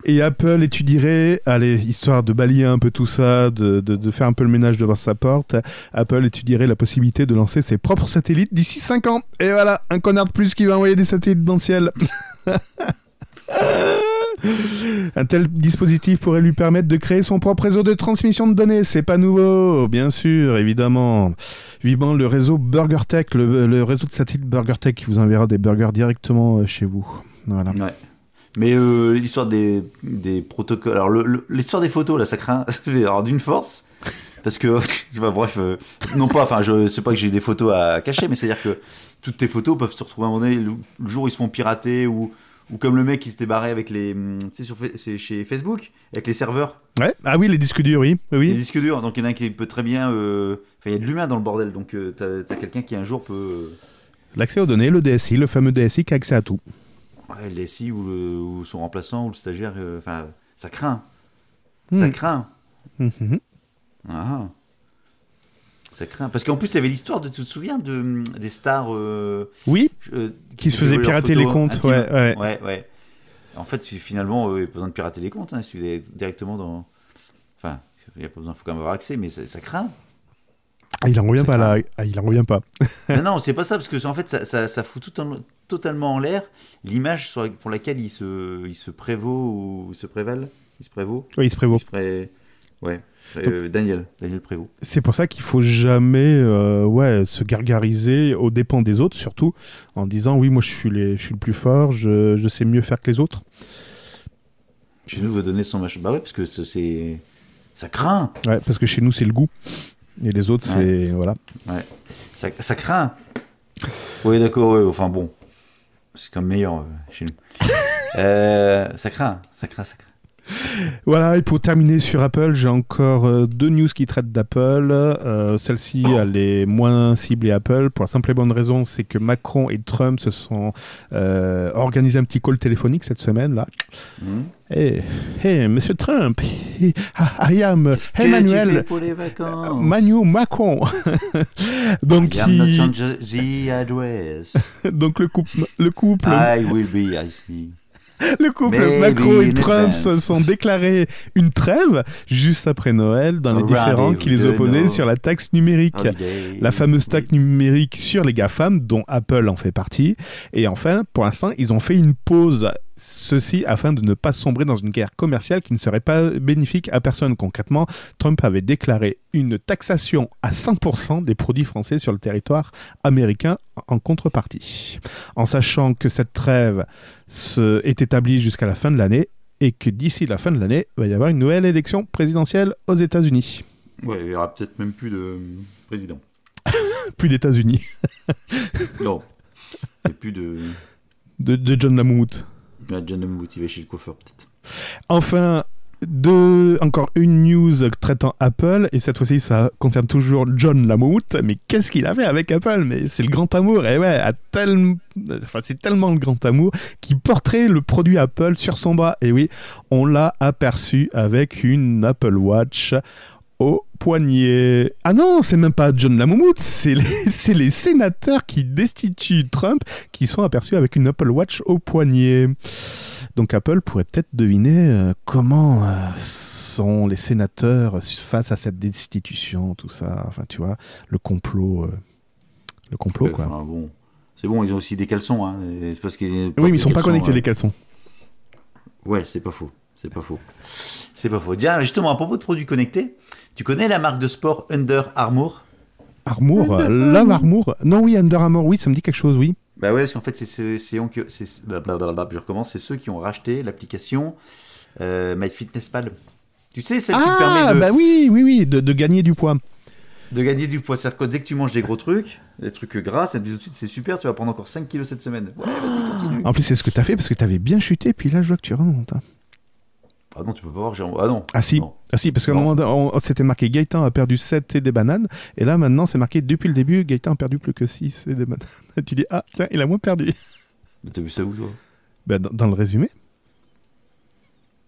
Et Apple étudierait, allez, histoire de balayer un peu tout ça, de, de, faire un peu le ménage devant sa porte, Apple étudierait la possibilité de lancer ses propres satellites d'ici 5 ans. Et voilà, un connard de plus qui va envoyer des satellites dans le ciel. <laughs> Un tel dispositif pourrait lui permettre de créer son propre réseau de transmission de données. C'est pas nouveau, bien sûr, évidemment. Vivement le réseau BurgerTech, le, le réseau de satellites BurgerTech qui vous enverra des burgers directement euh, chez vous. Voilà. Mais euh, l'histoire des, des protocoles. Alors, l'histoire des photos, là, ça craint. <laughs> Alors, d'une force. Parce que, <laughs> enfin, bref, euh, non pas, enfin, je sais pas que j'ai des photos à cacher, mais c'est-à-dire que toutes tes photos peuvent se retrouver à un moment donné, le, le jour où ils se font pirater, ou, ou comme le mec qui s'était barré avec les. hum, Tu sais, sur c'est chez Facebook, avec les serveurs, Ouais. Ah oui, les disques durs, oui. les oui. disques durs. Donc, il y en a un qui peut très bien. euh, Enfin, il y a de l'humain dans le bordel, donc euh, t'as t'as quelqu'un qui un jour peut. L'accès aux données, le DSI, le fameux DSI qui a accès à tout. Ouais, le SI ou, le, ou son remplaçant ou le stagiaire, euh, enfin, ça craint. Ça Hmm. craint. Mhm. Ah. Ça craint. Parce qu'en plus, il y avait l'histoire de, tu te souviens de, des stars euh, Oui, euh, Qui se faisaient pirater les comptes, ouais, ouais. ouais, ouais. En fait, finalement, il n'y a pas besoin de pirater les comptes. Hein, si vous allez directement dans. Enfin, il n'y a pas besoin, il faut quand même avoir accès, mais ça, ça craint. Ah, il en revient pas là. Ah, il en revient pas. non, non, c'est pas ça, parce que en fait, ça, ça, ça fout tout en- totalement en l'air l'image pour laquelle il se, il se prévaut ou il se prévale. Il se prévaut. Oui, il se prévaut. Il se pré... Ouais. Euh, Daniel, Daniel Prévost. C'est pour ça qu'il faut jamais euh, ouais, se gargariser aux dépens des autres, surtout en disant oui, moi je suis, les, je suis le plus fort, je, je sais mieux faire que les autres. Chez nous, veut donner son machin. Bah ouais, parce que c'est. Ça craint. Ouais, parce que chez nous c'est le goût. Et les autres, Ouais. c'est. Voilà. Ouais. Ça, ça craint. Oui, d'accord, ouais, enfin bon. C'est comme meilleur euh, chez nous. <laughs> Euh, ça craint, ça craint, ça craint. Voilà, et pour terminer sur Apple, j'ai encore euh, deux news qui traitent d'Apple. Euh, Celle-ci, elle est moins ciblée Apple, pour la simple et bonne raison, c'est que Macron et Trump se sont euh, organisés un petit call téléphonique cette semaine, là. Hey, hey, Monsieur Trump, I, am Emmanuel pour les vacances? Manu Macron. <laughs> donc, I am not il- on the address. donc le couple, le couple, I will be, I see. le couple Maybe Macron et Trump se sont déclarés une trêve juste après Noël dans les différends qui les opposaient sur la taxe numérique. Holiday. La fameuse taxe numérique sur les GAFAM, dont Apple en fait partie. Et enfin, pour l'instant, ils ont fait une pause. Ceci afin de ne pas sombrer dans une guerre commerciale qui ne serait pas bénéfique à personne. Concrètement, Trump avait déclaré une taxation à 100% des produits français sur le territoire américain en contrepartie. En sachant que cette trêve se- est établie jusqu'à la fin de l'année et que d'ici la fin de l'année, il va y avoir une nouvelle élection présidentielle aux États-Unis. Ouais, il y aura peut-être même plus de président. <laughs> Plus d'États-Unis, Non. Il n'y a plus de. de, de John Lamouth. Ah, John Lamouth, il va chez le coiffeur peut-être. Enfin, de, encore une news traitant Apple, et cette fois-ci ça concerne toujours John Lamouth, mais qu'est-ce qu'il a fait avec Apple? Mais c'est le grand amour, et ouais, à tel... enfin, c'est tellement le grand amour qu'il porterait le produit Apple sur son bras. Et oui, on l'a aperçu avec une Apple Watch au poignet. Ah non, c'est même pas John Lamouth, c'est les, <laughs> les sénateurs qui destituent Trump qui sont aperçus avec une Apple Watch au poignet. Donc Apple pourrait peut-être deviner euh, comment euh, sont les sénateurs face à cette destitution, tout ça. Enfin, tu vois, le complot, euh, le complot Ouais, quoi. enfin, bon. C'est bon, ils ont aussi des caleçons. Hein. C'est parce oui, mais ils sont pas connectés les caleçons. Ouais, c'est pas faux. C'est pas faux. C'est pas faux. Tiens, justement, à propos de produits connectés, tu connais la marque de sport Under Armour? Armour, euh, Love Armour. Non, oui, Under Armour, oui, ça me dit quelque chose, oui. Bah ouais, parce qu'en fait, c'est qui- je recommence, ceux qui ont racheté l'application euh, MyFitnessPal. Tu sais, celle qui te Ah, permet de, bah oui, oui, oui, de, de gagner du poids. de gagner du poids. C'est-à-dire que dès que tu manges des gros trucs, des trucs gras, ça te dit tout de suite, c'est super, tu vas prendre encore 5 kilos cette semaine. Ouais, vas-y, continue. En plus, c'est ce que t'as fait parce que t'avais bien chuté, puis là, je vois que tu remontes. hein. Ah non, tu peux pas voir, j'ai... Ah non. Ah si, Non. ah si parce qu'à un moment, c'était marqué Gaëtan a perdu 7 et des bananes, et là, maintenant, c'est marqué depuis le début, Gaëtan a perdu plus que 6 et des bananes. <laughs> tu dis, ah, tiens, il a moins perdu. Mais T'as vu ça où, toi? Dans, dans le résumé,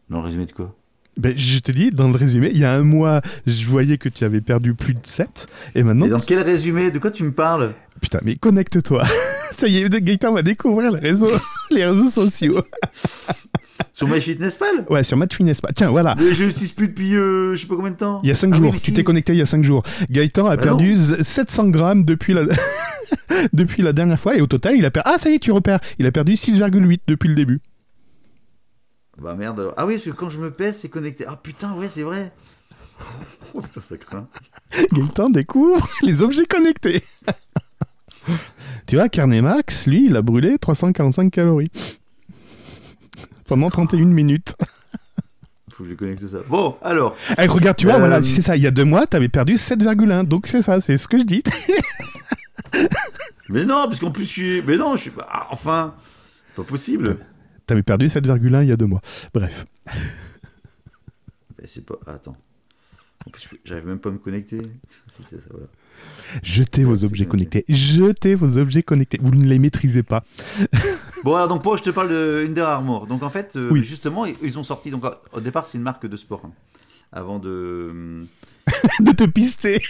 Dans le résumé de quoi? Ben, je te dis, dans le résumé, il y a un mois, je voyais que tu avais perdu plus de 7, et maintenant, Et dans quel résumé De quoi tu me parles? Putain, mais connecte-toi. <laughs> Ça y est, Gaëtan va découvrir les réseaux, <laughs> les réseaux sociaux. <laughs> Sur MyFitnessPal? Ouais, sur MatchFitness. Tiens, voilà. Mais je n'utilise plus depuis euh, je sais pas combien de temps. Il y a 5 Ah jours, tu t'es connecté il y a 5 jours. Gaëtan a Bah perdu z- 700 grammes depuis la... depuis la dernière fois et au total, il a perdu. Ah, ça y est, tu repères. Il a perdu 6,8 depuis le début. Bah merde alors. Ah oui, parce que quand je me pèse, c'est connecté. Ah putain, ouais, c'est vrai. Oh <laughs> putain, ça craint. Gaëtan découvre <laughs> les objets connectés. <laughs> tu vois, Carnet Max, lui, il a brûlé 345 calories. Pendant 31 minutes. Faut que je connecte ça. Bon, alors. Eh, regarde, tu vois, Euh, voilà, c'est ça. Il y a deux mois, t'avais perdu 7,1. Donc c'est ça, c'est ce que je dis. Mais non, parce qu'en plus, je suis. Mais non, je suis. Ah, enfin. Pas possible. T'avais perdu 7,1 il y a deux mois. Bref. Mais c'est pas. attends. En plus, je- j'arrive même pas à me connecter. <laughs> Si, c'est ça, voilà. Jetez vos objets connectés. Jetez vos objets connectés. Vous ne les maîtrisez pas. <laughs> Bon, alors, donc, pourquoi je te parle de Under Armour Donc, en fait, euh, Oui. justement, ils- ils ont sorti. Donc, au départ, c'est une marque de sport. hein. avant de. <laughs> de te pister.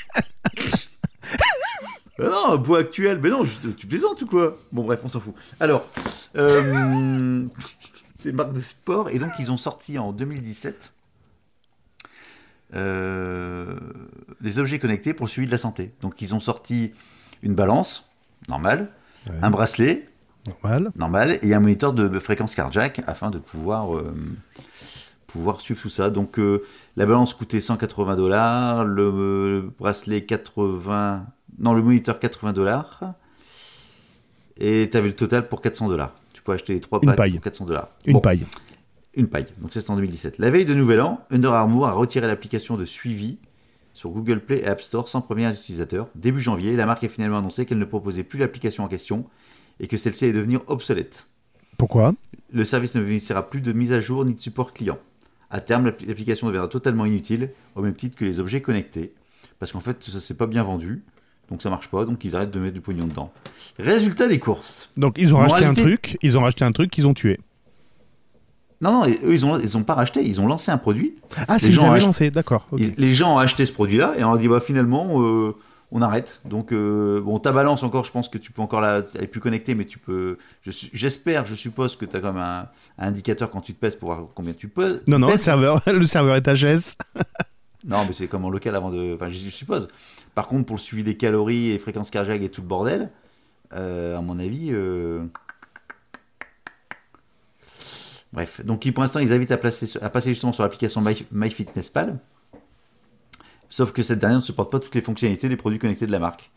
Ah non, bois actuel. Mais non, je- tu plaisantes ou quoi? Bon, bref, on s'en fout. Alors, euh, <laughs> c'est une marque de sport et donc ils ont sorti en 2017 euh, des objets connectés pour le suivi de la santé. Donc ils ont sorti une balance normale, Ouais. un bracelet Normal. normal et un moniteur de fréquence cardiaque afin de pouvoir euh, pouvoir suivre tout ça. Donc euh, la balance coûtait 180 dollars, le bracelet 80, non le moniteur 80 dollars et tu avais le total pour 400 dollars. Tu peux acheter les trois packs paille. pour 400 dollars. Une Bon, paille. Une paille. Donc ça, c'était en 2017. La veille de Nouvel An, Under Armour a retiré l'application de suivi sur Google Play et App Store sans premiers utilisateurs. Début janvier, la marque a finalement annoncé qu'elle ne proposait plus l'application en question et que celle-ci allait devenir obsolète. Pourquoi? Le service ne bénéficiera plus de mise à jour ni de support client. À terme, l'appli- l'application deviendra totalement inutile, au même titre que les objets connectés, parce qu'en fait, ça s'est pas bien vendu, donc ça marche pas, donc ils arrêtent de mettre du pognon dedans. Résultat des courses. Donc ils ont racheté un truc, ils ont racheté un truc qu'ils ont tué. Non, non, eux, ils ont, ils ont pas racheté, ils ont lancé un produit, Ah, c'est gens avaient achètent- lancé, d'accord. les gens ont acheté ce produit-là et on a dit bah finalement euh, on arrête. Donc euh, bon ta balance encore, je pense que tu peux encore la, elle est plus connectée, mais tu peux. J'espère, je suppose que tu as comme un, un indicateur quand tu te pèses pour voir combien tu peux. Non, non, le pèses. serveur, <laughs> le serveur est HS. Non, mais c'est comme en local avant de. Enfin, je suppose. Par contre, pour le suivi des calories et fréquences cardiaques et tout le bordel, euh, à mon avis. euh, Bref, donc pour l'instant, ils invitent à, passer justement sur l'application My- MyFitnessPal. Sauf que cette dernière ne supporte pas toutes les fonctionnalités des produits connectés de la marque.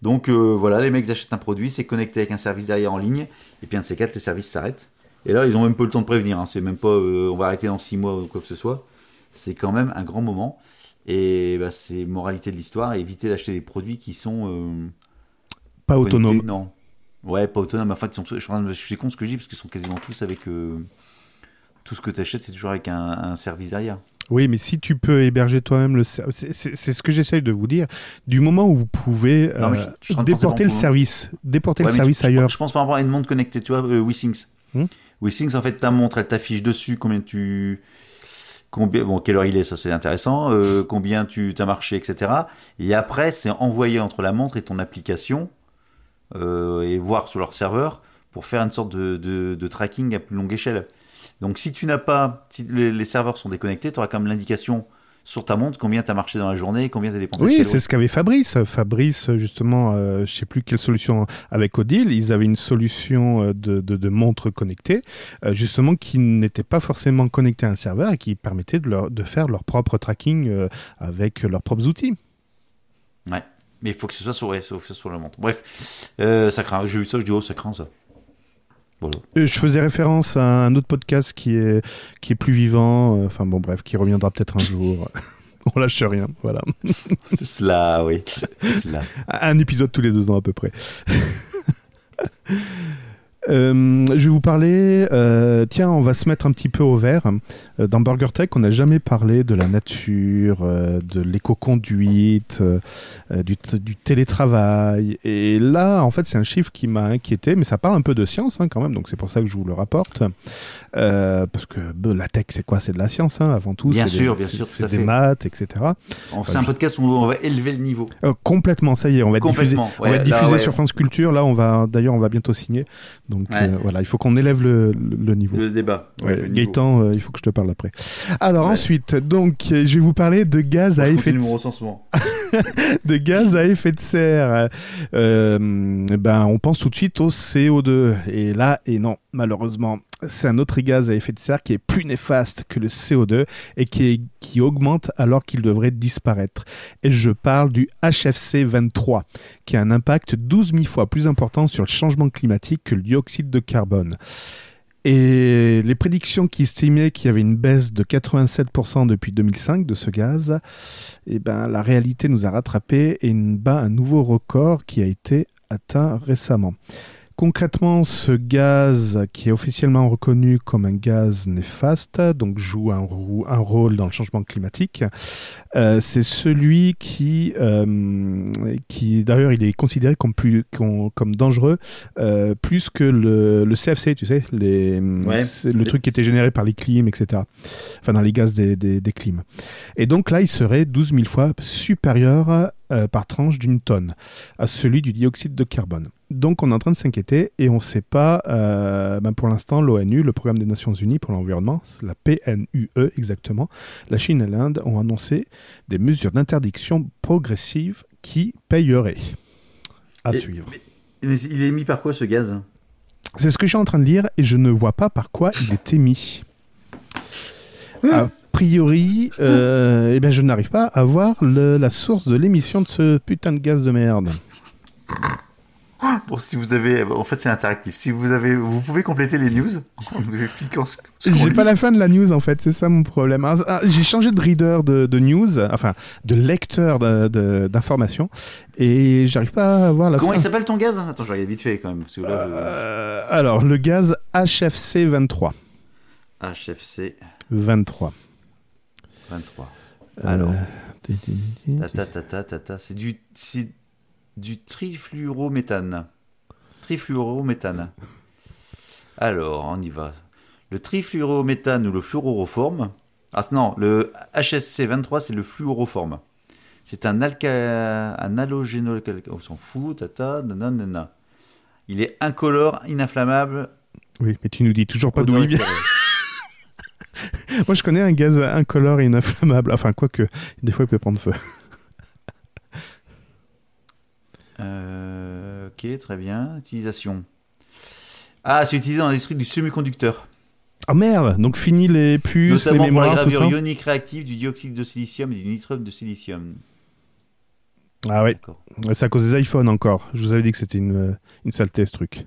Donc euh, voilà, les mecs achètent un produit, c'est connecté avec un service derrière en ligne, et puis un de ces quatre, le service s'arrête. Et là, ils ont même pas le temps de prévenir. hein. C'est même pas, on va arrêter dans 6 mois ou quoi que ce soit. C'est quand même un grand moment. Et bah, c'est moralité de l'histoire, éviter d'acheter des produits qui sont euh, Pas connectés, autonome. Non. Ouais, pas autonome. En fait, ils sont tous- je suis je con ce que je dis parce qu'ils sont quasiment tous avec. euh, tout ce que tu achètes, c'est toujours avec un, un service derrière. Oui, mais si tu peux héberger toi-même le ser- c'est ce que j'essaye de vous dire. Du moment où vous pouvez Non, euh, je déporter le service, déporter Ouais, le service je, je ailleurs. pense- Je pense par rapport à une montre connectée, tu vois, euh, WeSings. Hmm. En fait, ta montre, elle t'affiche dessus combien tu. Bon, quelle heure il est, ça c'est intéressant, euh, combien tu as marché, etc. Et après, c'est envoyé entre la montre et ton application, euh, et voir sur leur serveur, pour faire une sorte de, de- tracking à plus longue échelle. Donc si tu n'as pas, si les serveurs sont déconnectés, tu auras quand même l'indication sur ta montre combien tu as marché dans la journée, combien tu as dépensé Oui, c'est ce qu'avait Fabrice. Fabrice, justement, euh, je sais plus quelle solution avec Odile, ils avaient une solution euh, de, de, de montre connectée, euh, justement, qui n'était pas forcément connectée à un serveur et qui permettait de, leur, de faire leur propre tracking euh, avec leurs propres outils. Ouais. Mais il faut que ce soit sur, ouais, faut que ce soit sur la montre. Bref, ça craint. J'ai vu ça, je dis, oh, ça craint ça. Euh, Je faisais référence à un autre podcast qui est, qui est plus vivant, euh, enfin bon, bref, qui reviendra peut-être un jour. <laughs> On lâche rien, voilà. <laughs> C'est cela, oui. Cela. Un épisode tous les deux ans à peu près. <laughs> Euh, je vais vous parler. euh, tiens, on va se mettre un petit peu au vert. Euh, dans Burger Tech, on n'a jamais parlé de la nature, euh, de l'éco-conduite, du, télétravail. Et là, en fait, c'est un chiffre qui m'a inquiété, mais ça parle un peu de science hein, quand même, donc c'est pour ça que je vous le rapporte. Parce que bah, la tech, c'est quoi? C'est de la science hein, avant tout. Bien sûr, des- bien sûr, C'est des fait. maths, etc. On fait un podcast où on va élever le niveau. Euh, complètement, ça y est, on va être diffusé, on va là, ouais. sur France Culture. Là, on va d'ailleurs, on va bientôt signer. Donc Ouais. euh, voilà, il faut qu'on élève le, le- le niveau. Le débat. Ouais, le niveau. Gaëtan, euh, il faut que je te parle après. Alors ensuite, donc, euh, je vais vous parler de gaz Moi, à effet de, mon recensement. <laughs> de gaz à effet de serre. Euh, ben, on pense tout de suite au CO2. Et là, et non, malheureusement, c'est un autre gaz à effet de serre qui est plus néfaste que le CO2 et qui, augmente alors qu'il devrait disparaître. Et je parle du HFC 23, qui a un impact 12 000 fois plus important sur le changement climatique que le dioxyde de carbone. Et les prédictions qui estimaient qu'il y avait une baisse de 87% depuis 2005 de ce gaz, eh ben, la réalité nous a rattrapés et bat un nouveau record qui a été atteint récemment. Concrètement, ce gaz qui est officiellement reconnu comme un gaz néfaste, donc joue un, rôle dans le changement climatique, euh, c'est celui qui, euh, qui d'ailleurs, il est considéré comme, plus, comme, comme dangereux euh, plus que le, le CFC, tu sais, les, Ouais. c'est le truc qui était généré par les clims, etc. Enfin, dans les gaz des, des, des clims. Et donc là, il serait 12 000 fois supérieur euh, par tranche d'une tonne à celui du dioxyde de carbone. Donc on est en train de s'inquiéter et on ne sait pas, euh, ben, pour l'instant, l'ONU, le Programme des Nations Unies pour l'environnement, la PNUE exactement, la Chine et l'Inde ont annoncé des mesures d'interdiction progressive qui payeraient. À Et- suivre. Mais, mais il est émis par quoi ce gaz? C'est ce que je suis en train de lire et je ne vois pas par quoi il est émis. A priori, euh, eh ben, je n'arrive pas à voir le- la source de l'émission de ce putain de gaz de merde. Bon, si vous avez, en fait, c'est interactif. Si vous avez, vous pouvez compléter les news en nous expliquant ce, ce J'ai lit. pas la fin de la news en fait, c'est ça mon problème. Alors, ah, J'ai changé de reader de, de news, enfin de lecteur d'informations, et j'arrive pas à voir la Comment fin. il s'appelle ton gaz? Attends, je vais regarder vite fait quand même. Parce que là, Euh, alors, le gaz HFC 23. euh, HFC 23. 23. Euh, Alors, ti- ti- ti- ta ta ta ta ta ta, c'est du, c'est du trifluorométhane. Trifluorométhane. Alors, on y va. Le trifluorométhane ou le fluoroforme. Ah non, le HSC 23, c'est le fluoroforme. C'est un alca... un halogénol... On s'en fout, tata, nanana. Il est incolore, ininflammable. Oui, mais tu nous dis toujours pas d'où il vient. <laughs> Moi, je connais un gaz incolore et ininflammable. Enfin, quoique, des fois, il peut prendre feu. <laughs> Euh, ok, très bien. Utilisation. Ah, c'est utilisé dans l'industrie du semi-conducteur. Ah merde Donc, fini les puces, les Notamment pour la mémoires, gravure ionique réactive du dioxyde de silicium et du nitrate de silicium. Ah ouais, c'est à cause des iPhones encore. Je vous avais dit que c'était une, euh, une saleté, ce truc.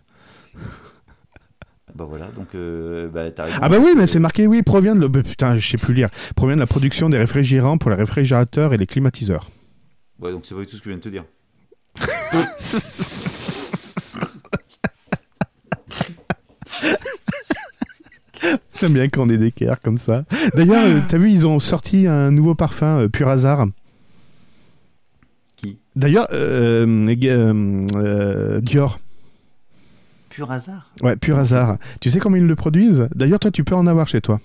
Bah voilà, donc euh, bah, t'as raison. Ah bah oui, mais c'est marqué, oui, provient de... le- bah, Putain, je sais plus lire. Provient de la production des réfrigérants pour les réfrigérateurs et les climatiseurs. Ouais, donc c'est pas du tout ce que je viens de te dire. <laughs> J'aime bien quand on est d'équerre comme ça. D'ailleurs, euh, t'as vu, ils ont sorti un nouveau parfum, euh, Pur Hasard. Qui? D'ailleurs, Dior. Pur hasard Ouais, Pur Hasard. Tu sais comment ils le produisent? D'ailleurs, toi, tu peux en avoir chez toi.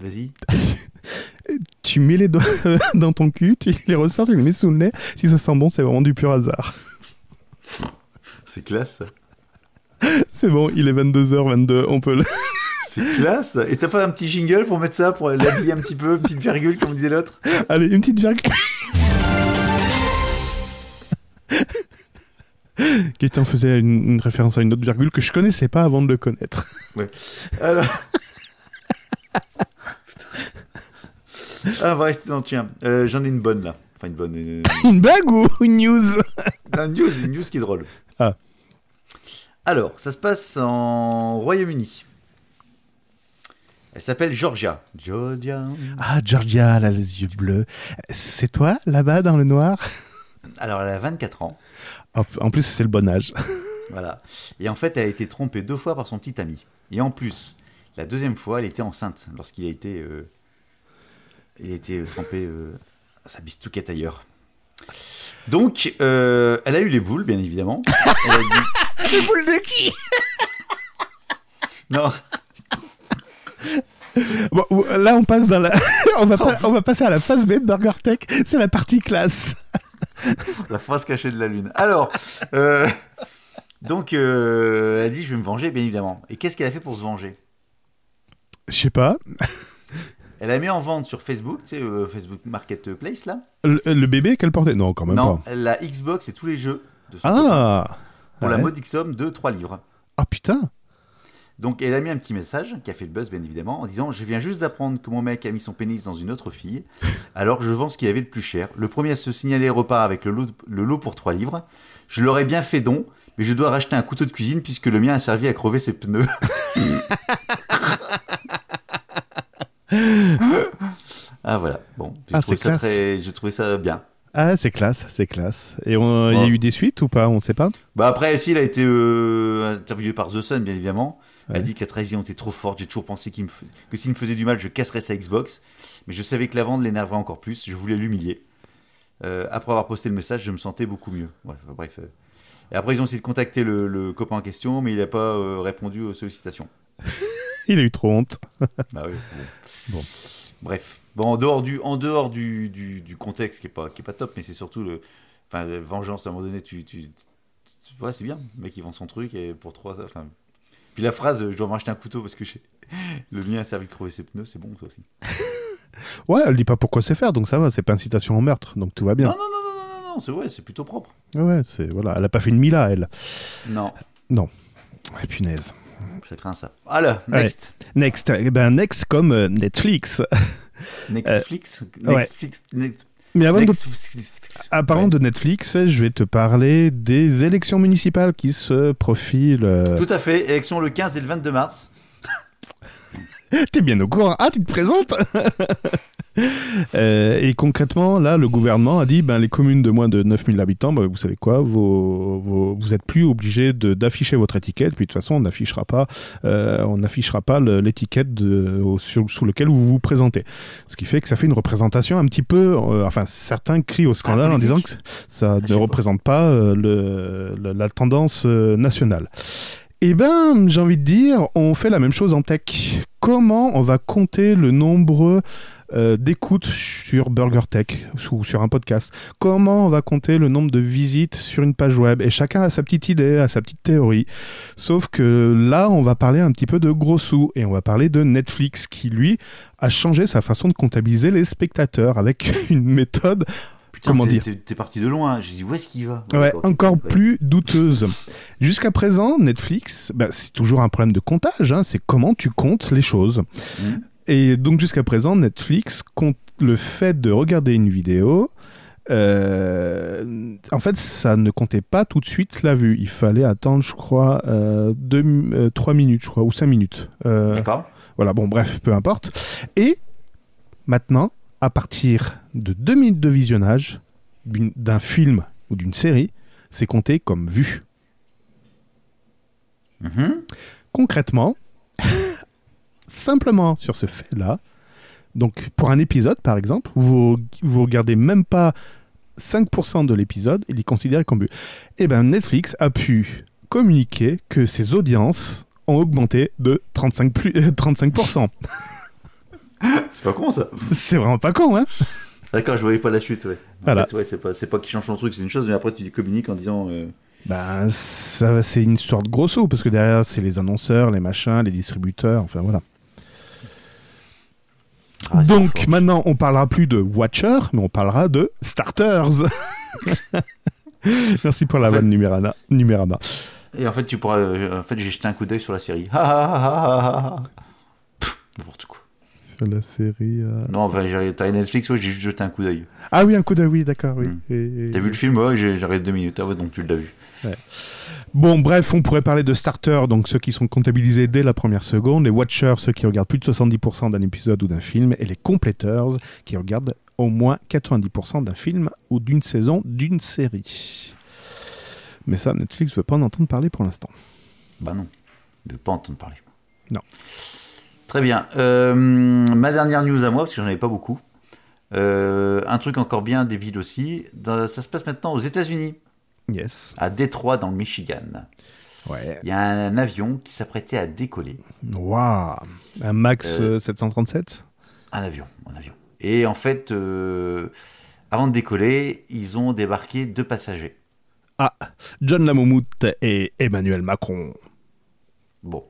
Vas-y. <laughs> Tu mets les doigts <laughs> dans ton cul, tu les ressors, tu les mets sous le nez. Si ça sent bon, c'est vraiment du Pur Hasard. <laughs> C'est classe. ça. C'est bon, il est 22h22, on peut le... C'est classe. Et t'as pas un petit jingle pour mettre ça, pour l'habiller un petit peu, une petite virgule, comme disait l'autre? Allez, une petite virgule. <laughs> Gaëtan faisait une, une référence à une autre virgule que je connaissais pas avant de le connaître. <laughs> Alors. <laughs> ah, va rester dans le tien. Euh, J'en ai une bonne là. Enfin, une bonne. euh, Une blague ou une news? Une news, une news qui est drôle. Ah. Alors, ça se passe en Royaume-Uni. Elle s'appelle Georgia. Georgia. Ah, Georgia, elle a les yeux bleus. C'est toi, là-bas, dans le noir? Alors, elle a 24 ans. Oh, En plus, c'est le bon âge. <laughs> Voilà. Et en fait, elle a été trompée deux fois par son petit ami. Et en plus, la deuxième fois, elle était enceinte lorsqu'il a été, euh, il a été trompé euh, à sa bistouquette ailleurs. Donc, euh, elle a eu les boules, bien évidemment. Elle a dit, <laughs> Les boules de qui? Non, Bon, là, on passe dans la... <laughs> on, va pas- on va passer à la phase B de Burger Tech. C'est la partie classe. <laughs> la face cachée de la lune. Alors, euh, donc, euh, elle a dit, je vais me venger, bien évidemment. Et qu'est-ce qu'elle a fait pour se venger? Je sais pas. Elle a mis en vente sur Facebook, tu sais, euh, Facebook Marketplace, là. Le, le bébé qu'elle portait? Non, quand même non, pas. la Xbox et tous les jeux de son Ah pour la modique somme de 3 livres. Ah putain Donc elle a mis un petit message qui a fait le buzz bien évidemment en disant je viens juste d'apprendre que mon mec a mis son pénis dans une autre fille <laughs> alors je vends ce qu'il avait le plus cher. Le premier à se signaler repart avec le lot, le lot pour 3 livres. Je l'aurais bien fait don mais je dois racheter un couteau de cuisine puisque le mien a servi à crever ses pneus. <laughs> ah voilà bon j'ai Ah, trouvé ça très trouvé ça bien. Ah, c'est classe, c'est classe. Et il y a eu des suites ou pas? On sait pas? Bah après, si, il a été euh, interviewé par The Sun, bien évidemment. A dit que la trahison était trop forte. J'ai toujours pensé qu'il me f- que s'il me faisait du mal, je casserais sa Xbox. Mais je savais que la vente l'énerverait encore plus. Je voulais l'humilier. Euh, après avoir posté le message, je me sentais beaucoup mieux. Ouais, bref. euh. Et après, ils ont essayé de contacter le, le copain en question, mais il n'a pas euh, répondu aux sollicitations. <laughs> Il a eu trop honte. <laughs> Bah oui. Bon. Bon. Bref. Bon, en dehors du, en dehors du, du, du contexte qui est pas, qui est pas top, mais c'est surtout le, enfin, vengeance à un moment donné. Tu, tu, tu- ouais, c'est bien. Le mec il vend son truc et pour trois, enfin. Puis la phrase, euh, je dois m'acheter un couteau parce que <laughs> le mien a servi de crever ses pneus, c'est bon ça aussi. <laughs> Ouais, elle dit pas pourquoi c'est faire, donc ça va. C'est pas incitation au meurtre, donc tout va bien. Non, non, non, non, non, non, non, c'est ouais, c'est plutôt propre. Ouais, c'est voilà. Elle a pas fait une Mila, elle. Non, Ouais, punaise. ça craint ça. Alors, next. Next, eh ben next comme euh, Netflix. Netflix, ouais. Netflix, Mais avant de Ah, parlant Ouais. de Netflix, je vais te parler des élections municipales qui se profilent. Tout à fait. Élection le 15 et le 22 mars. <laughs> T'es bien au courant. Ah, tu te présentes <laughs> Euh, Et concrètement, là, le gouvernement a dit ben, les communes de moins de 9000 habitants, ben, vous savez quoi, vos, vos- vous êtes plus obligés d'afficher votre étiquette. Puis de toute façon, on n'affichera pas, euh, on n'affichera pas l'étiquette sur- sous lequel vous vous présentez. Ce qui fait que ça fait une représentation un petit peu. euh, enfin, certains crient au scandale en disant que ça ne pas. représente pas le, le- la tendance nationale. Eh ben, j'ai envie de dire, on fait la même chose en tech. Comment on va compter le nombre euh, d'écoutes sur Burger Tech ou sur un podcast? Comment on va compter le nombre de visites sur une page web? Et chacun a sa petite idée, a sa petite théorie. Sauf que là, on va parler un petit peu de gros sous et on va parler de Netflix qui, lui, a changé sa façon de comptabiliser les spectateurs avec <laughs> une méthode Comment dire T'es parti de loin. J'ai dit où est-ce qu'il va Ouais, encore plus douteuse. Jusqu'à présent, Netflix, bah, c'est toujours un problème de comptage. hein, c'est comment tu comptes les choses. Mhm. Et donc jusqu'à présent, Netflix compte le fait de regarder une vidéo. euh, en fait, ça ne comptait pas tout de suite la vue. Il fallait attendre, je crois, euh, deux, euh, trois minutes, je crois, ou cinq minutes. Euh, D'accord. voilà, bon, bref, peu importe. Et maintenant, à partir de deux minutes de visionnage d'un film ou d'une série, c'est compté comme vue. Mhm. Concrètement, <laughs> simplement sur ce fait-là, donc pour un épisode par exemple, vous vous regardez même pas 5% de l'épisode, il est considéré comme vue. Et bien Netflix a pu communiquer que ses audiences ont augmenté de 35%. Plus, euh, 35%. <laughs> C'est pas con ça. C'est vraiment pas con, hein D'accord, je voyais pas la chute, ouais. En Voilà. fait, ouais, c'est pas, pas qu'il change son truc, c'est une chose, mais après tu communiques en disant. euh, Ben, ça, c'est une sorte de gros saut, parce que derrière, c'est les annonceurs, les machins, les distributeurs, enfin voilà. ah, Donc maintenant, on parlera plus de Watcher, mais on parlera de Starters. <laughs> Merci pour la En fait- Numérama. Et en fait, tu pourras. euh, en fait, j'ai jeté un coup d'œil sur la série. N'importe quoi. Sur la série. euh, Non, enfin, t'as Netflix, ouais, j'ai juste jeté un coup d'œil. Ah oui, un coup d'œil, oui, d'accord, oui. Hmm. Et- T'as vu le film? Ouais, regardé deux minutes. Ah ouais, donc tu l'as vu. Bon, bref, on pourrait parler de starters, donc ceux qui sont comptabilisés dès la première seconde, les watchers, ceux qui regardent plus de 70% d'un épisode ou d'un film, et les completers, qui regardent au moins 90% d'un film ou d'une saison d'une série. Mais ça, Netflix veut pas en entendre parler pour l'instant. Bah non, je veux pas entendre parler. Non. Très bien. Euh, ma dernière news à moi, parce que j'en avais pas beaucoup. Euh, un truc encore bien débile aussi. Dans- ça se passe maintenant aux États-Unis, Yes. à Détroit, dans le Michigan. Ouais. Il y a un avion qui s'apprêtait à décoller. Waouh Un Max Euh, euh, 737 Un avion, un avion. Et en fait, euh, avant de décoller, ils ont débarqué deux passagers. Ah, John Lamoumout et Emmanuel Macron. Bon.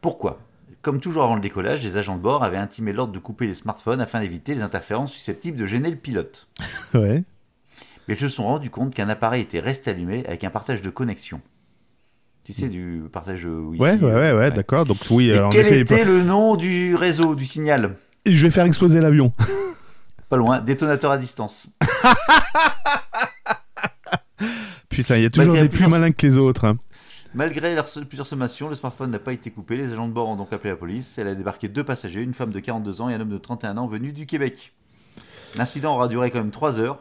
Pourquoi? Comme toujours avant le décollage, les agents de bord avaient intimé l'ordre de couper les smartphones afin d'éviter les interférences susceptibles de gêner le pilote. <laughs> Ouais. Mais ils se sont rendus compte qu'un appareil était resté allumé avec un partage de connexion. Tu sais, du partage Wi-Fi. Ouais, ouais, ouais, ouais, d'accord. Donc oui, Et en quel effet, était le nom du réseau, du signal? Je vais faire exploser l'avion. <laughs> Pas loin, détonateur à distance. <laughs> Putain, il y a toujours Malgré des plus malins que les autres. hein. Malgré leurs- plusieurs sommations, le smartphone n'a pas été coupé. Les agents de bord ont donc appelé la police. Elle a débarqué deux passagers, une femme de 42 ans et un homme de 31 ans venu du Québec. L'incident aura duré quand même 3 heures.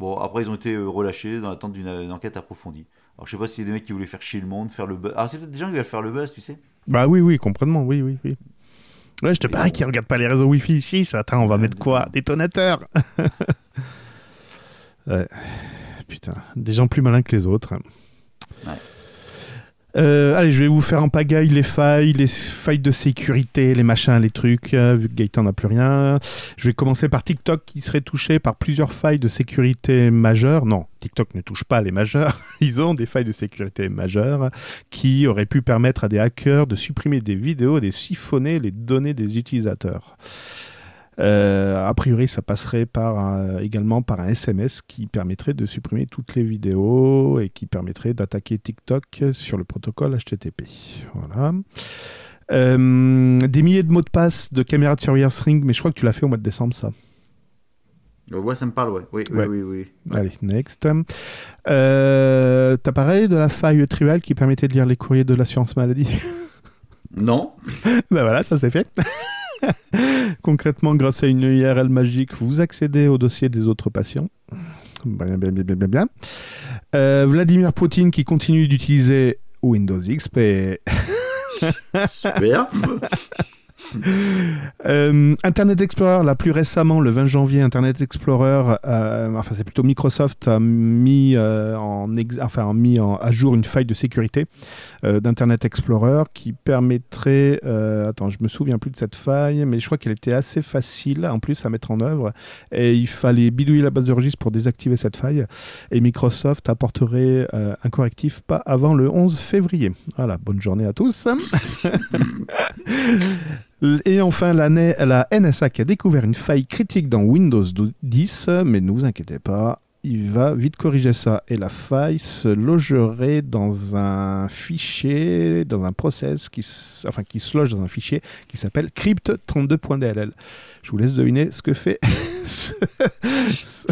Bon, après, ils ont été euh, relâchés dans l'attente d'une enquête approfondie. Alors, je sais pas si c'est des mecs qui voulaient faire chier le monde, faire le buzz. Alors, c'est peut-être des gens qui veulent faire le buzz, tu sais. Bah oui, oui, complètement, oui, oui, oui. Ouais, je te parie qu'ils regardent pas les réseaux Wi-Fi. Chiche, attends, on va mettre quoi? Détonateur <laughs> Ouais. Putain, des gens plus malins que les autres. Ouais. Euh, allez, je vais vous faire en pagaille les failles, les failles de sécurité, les machins, les trucs, euh, vu que Gaëtan n'a plus rien. Je vais commencer par TikTok qui serait touché par plusieurs failles de sécurité majeures. Non, TikTok ne touche pas les majeures. <laughs> Ils ont des failles de sécurité majeures qui auraient pu permettre à des hackers de supprimer des vidéos, de siphonner les données des utilisateurs. Euh, a priori, ça passerait par un- également par un SMS qui permettrait de supprimer toutes les vidéos et qui permettrait d'attaquer TikTok sur le protocole HTTP. Voilà. Euh, des milliers de mots de passe de caméras de surveillance Ring, mais je crois que tu l'as fait au mois de décembre, ça. Euh, ouais, ça me parle, ouais. Oui, oui, Ouais. oui, oui. Allez, next. Euh, T'as parlé de la faille triviale qui permettait de lire les courriers de l'assurance maladie. Non <laughs> ben voilà, ça c'est fait. <laughs> <laughs> Concrètement, grâce à une URL magique, vous accédez au dossier des autres patients. Bien, bien, bien, bien, bien, bien. Euh, Vladimir Poutine qui continue d'utiliser Windows XP. Super. <laughs> <laughs> Euh, Internet Explorer, là plus récemment, le 20 janvier, Internet Explorer, euh, enfin c'est plutôt Microsoft a mis, euh, en, enfin, mis à jour une faille de sécurité d'Internet Explorer qui permettrait, attends, je me souviens plus de cette faille, mais je crois qu'elle était assez facile en plus à mettre en œuvre et il fallait bidouiller la base de registre pour désactiver cette faille et Microsoft apporterait un correctif pas avant le 11 février. Voilà, bonne journée à tous. <laughs> Et enfin, la, NSA qui a découvert une faille critique dans Windows 10, mais ne vous inquiétez pas, il va vite corriger ça. Et la faille se logerait dans un fichier, dans un process qui, enfin, qui se loge dans un fichier qui s'appelle crypt32.dll. Je vous laisse deviner ce que fait <laughs> ce, ce,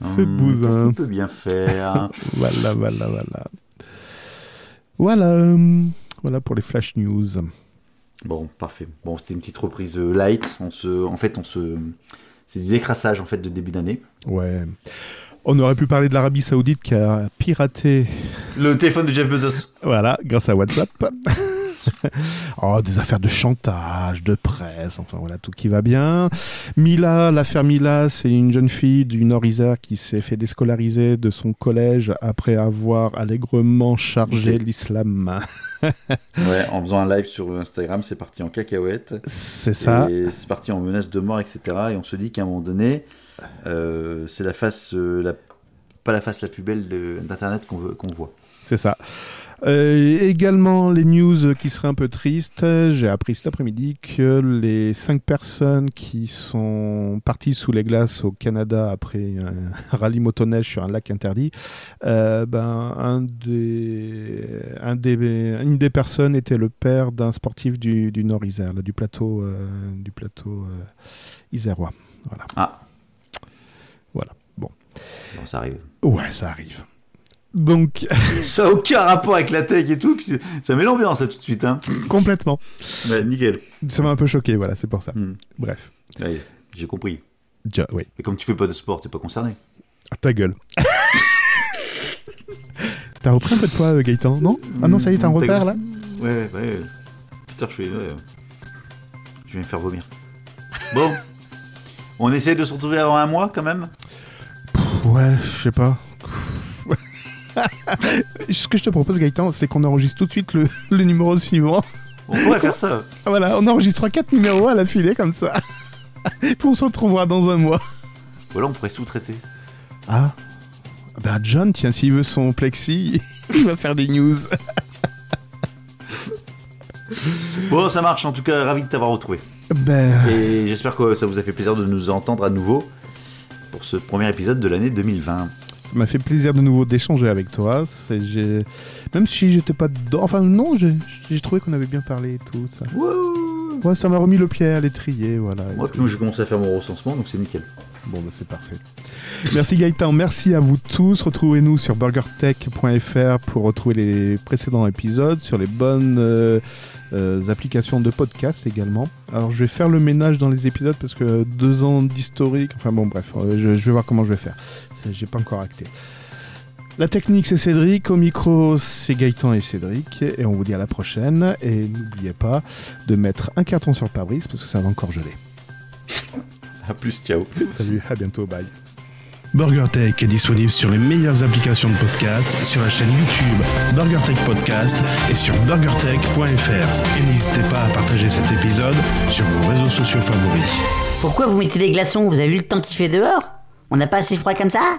ce Hum, bousin. peut bien faire? <laughs> Voilà, voilà, voilà. Voilà, euh, voilà pour les flash news. Bon, parfait. Bon, c'était une petite reprise euh, light. On se, en fait, on se, c'est du décrassage en fait de début d'année. Ouais. On aurait pu parler de l'Arabie Saoudite qui a piraté, Le téléphone de Jeff Bezos. voilà, grâce à WhatsApp. <laughs> oh, des affaires de chantage, de presse, enfin voilà, tout qui va bien. Mila, l'affaire Mila, c'est une jeune fille du Nord-Isère qui s'est fait déscolariser de son collège après avoir allègrement chargé l'islam. Ouais, en faisant un live sur Instagram, c'est parti en cacahuète. C'est ça. Et c'est parti en menace de mort, etc. Et on se dit qu'à un moment donné, euh, c'est la face, euh, la, pas la face la plus belle d'Internet qu'on voit. C'est ça. Euh, également, les news qui seraient un peu tristes. J'ai appris cet après-midi que les cinq personnes qui sont parties sous les glaces au Canada après un <laughs> rallye motoneige sur un lac interdit, euh, ben, un des, un des, une des personnes était le père d'un sportif du, du Nord-Isère, du plateau, euh, du plateau isérois. Voilà. Ah. Voilà. Bon. Bon, ça arrive. Ouais, ça arrive. Donc, <laughs> ça n'a aucun rapport avec la tech et tout, puis ça met l'ambiance là, tout de suite. Hein. complètement. Ouais, nickel. Ça m'a un peu choqué, voilà, c'est pour ça. Hmm. Bref. Ouais, J'ai compris. Ja- oui. Et comme tu fais pas de sport, t'es pas concerné. Ah, ta gueule. <laughs> t'as repris un peu de poids, euh, Gaëtan, non? Ah non, ça y est, t'as un Mmh, repère, là? Ouais, ouais, ouais. Putain, je fais. ouais, euh, Je vais me faire vomir. Bon. On essaie de se retrouver avant un mois quand même? Ouais, je sais pas. Ce que je te propose, Gaëtan, c'est qu'on enregistre tout de suite le, le numéro suivant. On pourrait faire ça. Voilà, on enregistrera quatre numéros à la filée, comme ça. <laughs> Puis on se retrouvera dans un mois. Ou alors on pourrait sous-traiter. Ah Bah, John, tiens, s'il veut son plexi, <laughs> il va faire des news. Bon, ça marche en tout cas, ravi de t'avoir retrouvé. Ben. Et j'espère que ça vous a fait plaisir de nous entendre à nouveau pour ce premier épisode de l'année 2020. Ça m'a fait plaisir de nouveau d'échanger avec toi. Même si j'étais pas dedans. Enfin, non, j'ai trouvé qu'on avait bien parlé et tout. Ça, ouais, ça m'a remis le pied à l'étrier. Voilà, Moi, nous, j'ai commencé à faire mon recensement, donc c'est nickel. Bon, bah, c'est parfait. Merci Gaëtan, merci à vous tous. Retrouvez-nous sur burgertech.fr pour retrouver les précédents épisodes, sur les bonnes euh, euh, applications de podcast également. Alors je vais faire le ménage dans les épisodes parce que deux ans d'historique, enfin bon bref, euh, je, je vais voir comment je vais faire. J'ai pas encore acté. La technique c'est Cédric, au micro c'est Gaëtan et Cédric, et on vous dit à la prochaine. Et n'oubliez pas de mettre un carton sur le pare-brise parce que ça va encore geler. A plus, ciao. Salut, à bientôt, bye. BurgerTech est disponible sur les meilleures applications de podcast, sur la chaîne YouTube BurgerTech Podcast et sur burgertech.fr. Et n'hésitez pas à partager cet épisode sur vos réseaux sociaux favoris. Pourquoi vous mettez des glaçons? Vous avez vu le temps qu'il fait dehors? On n'a pas assez froid comme ça?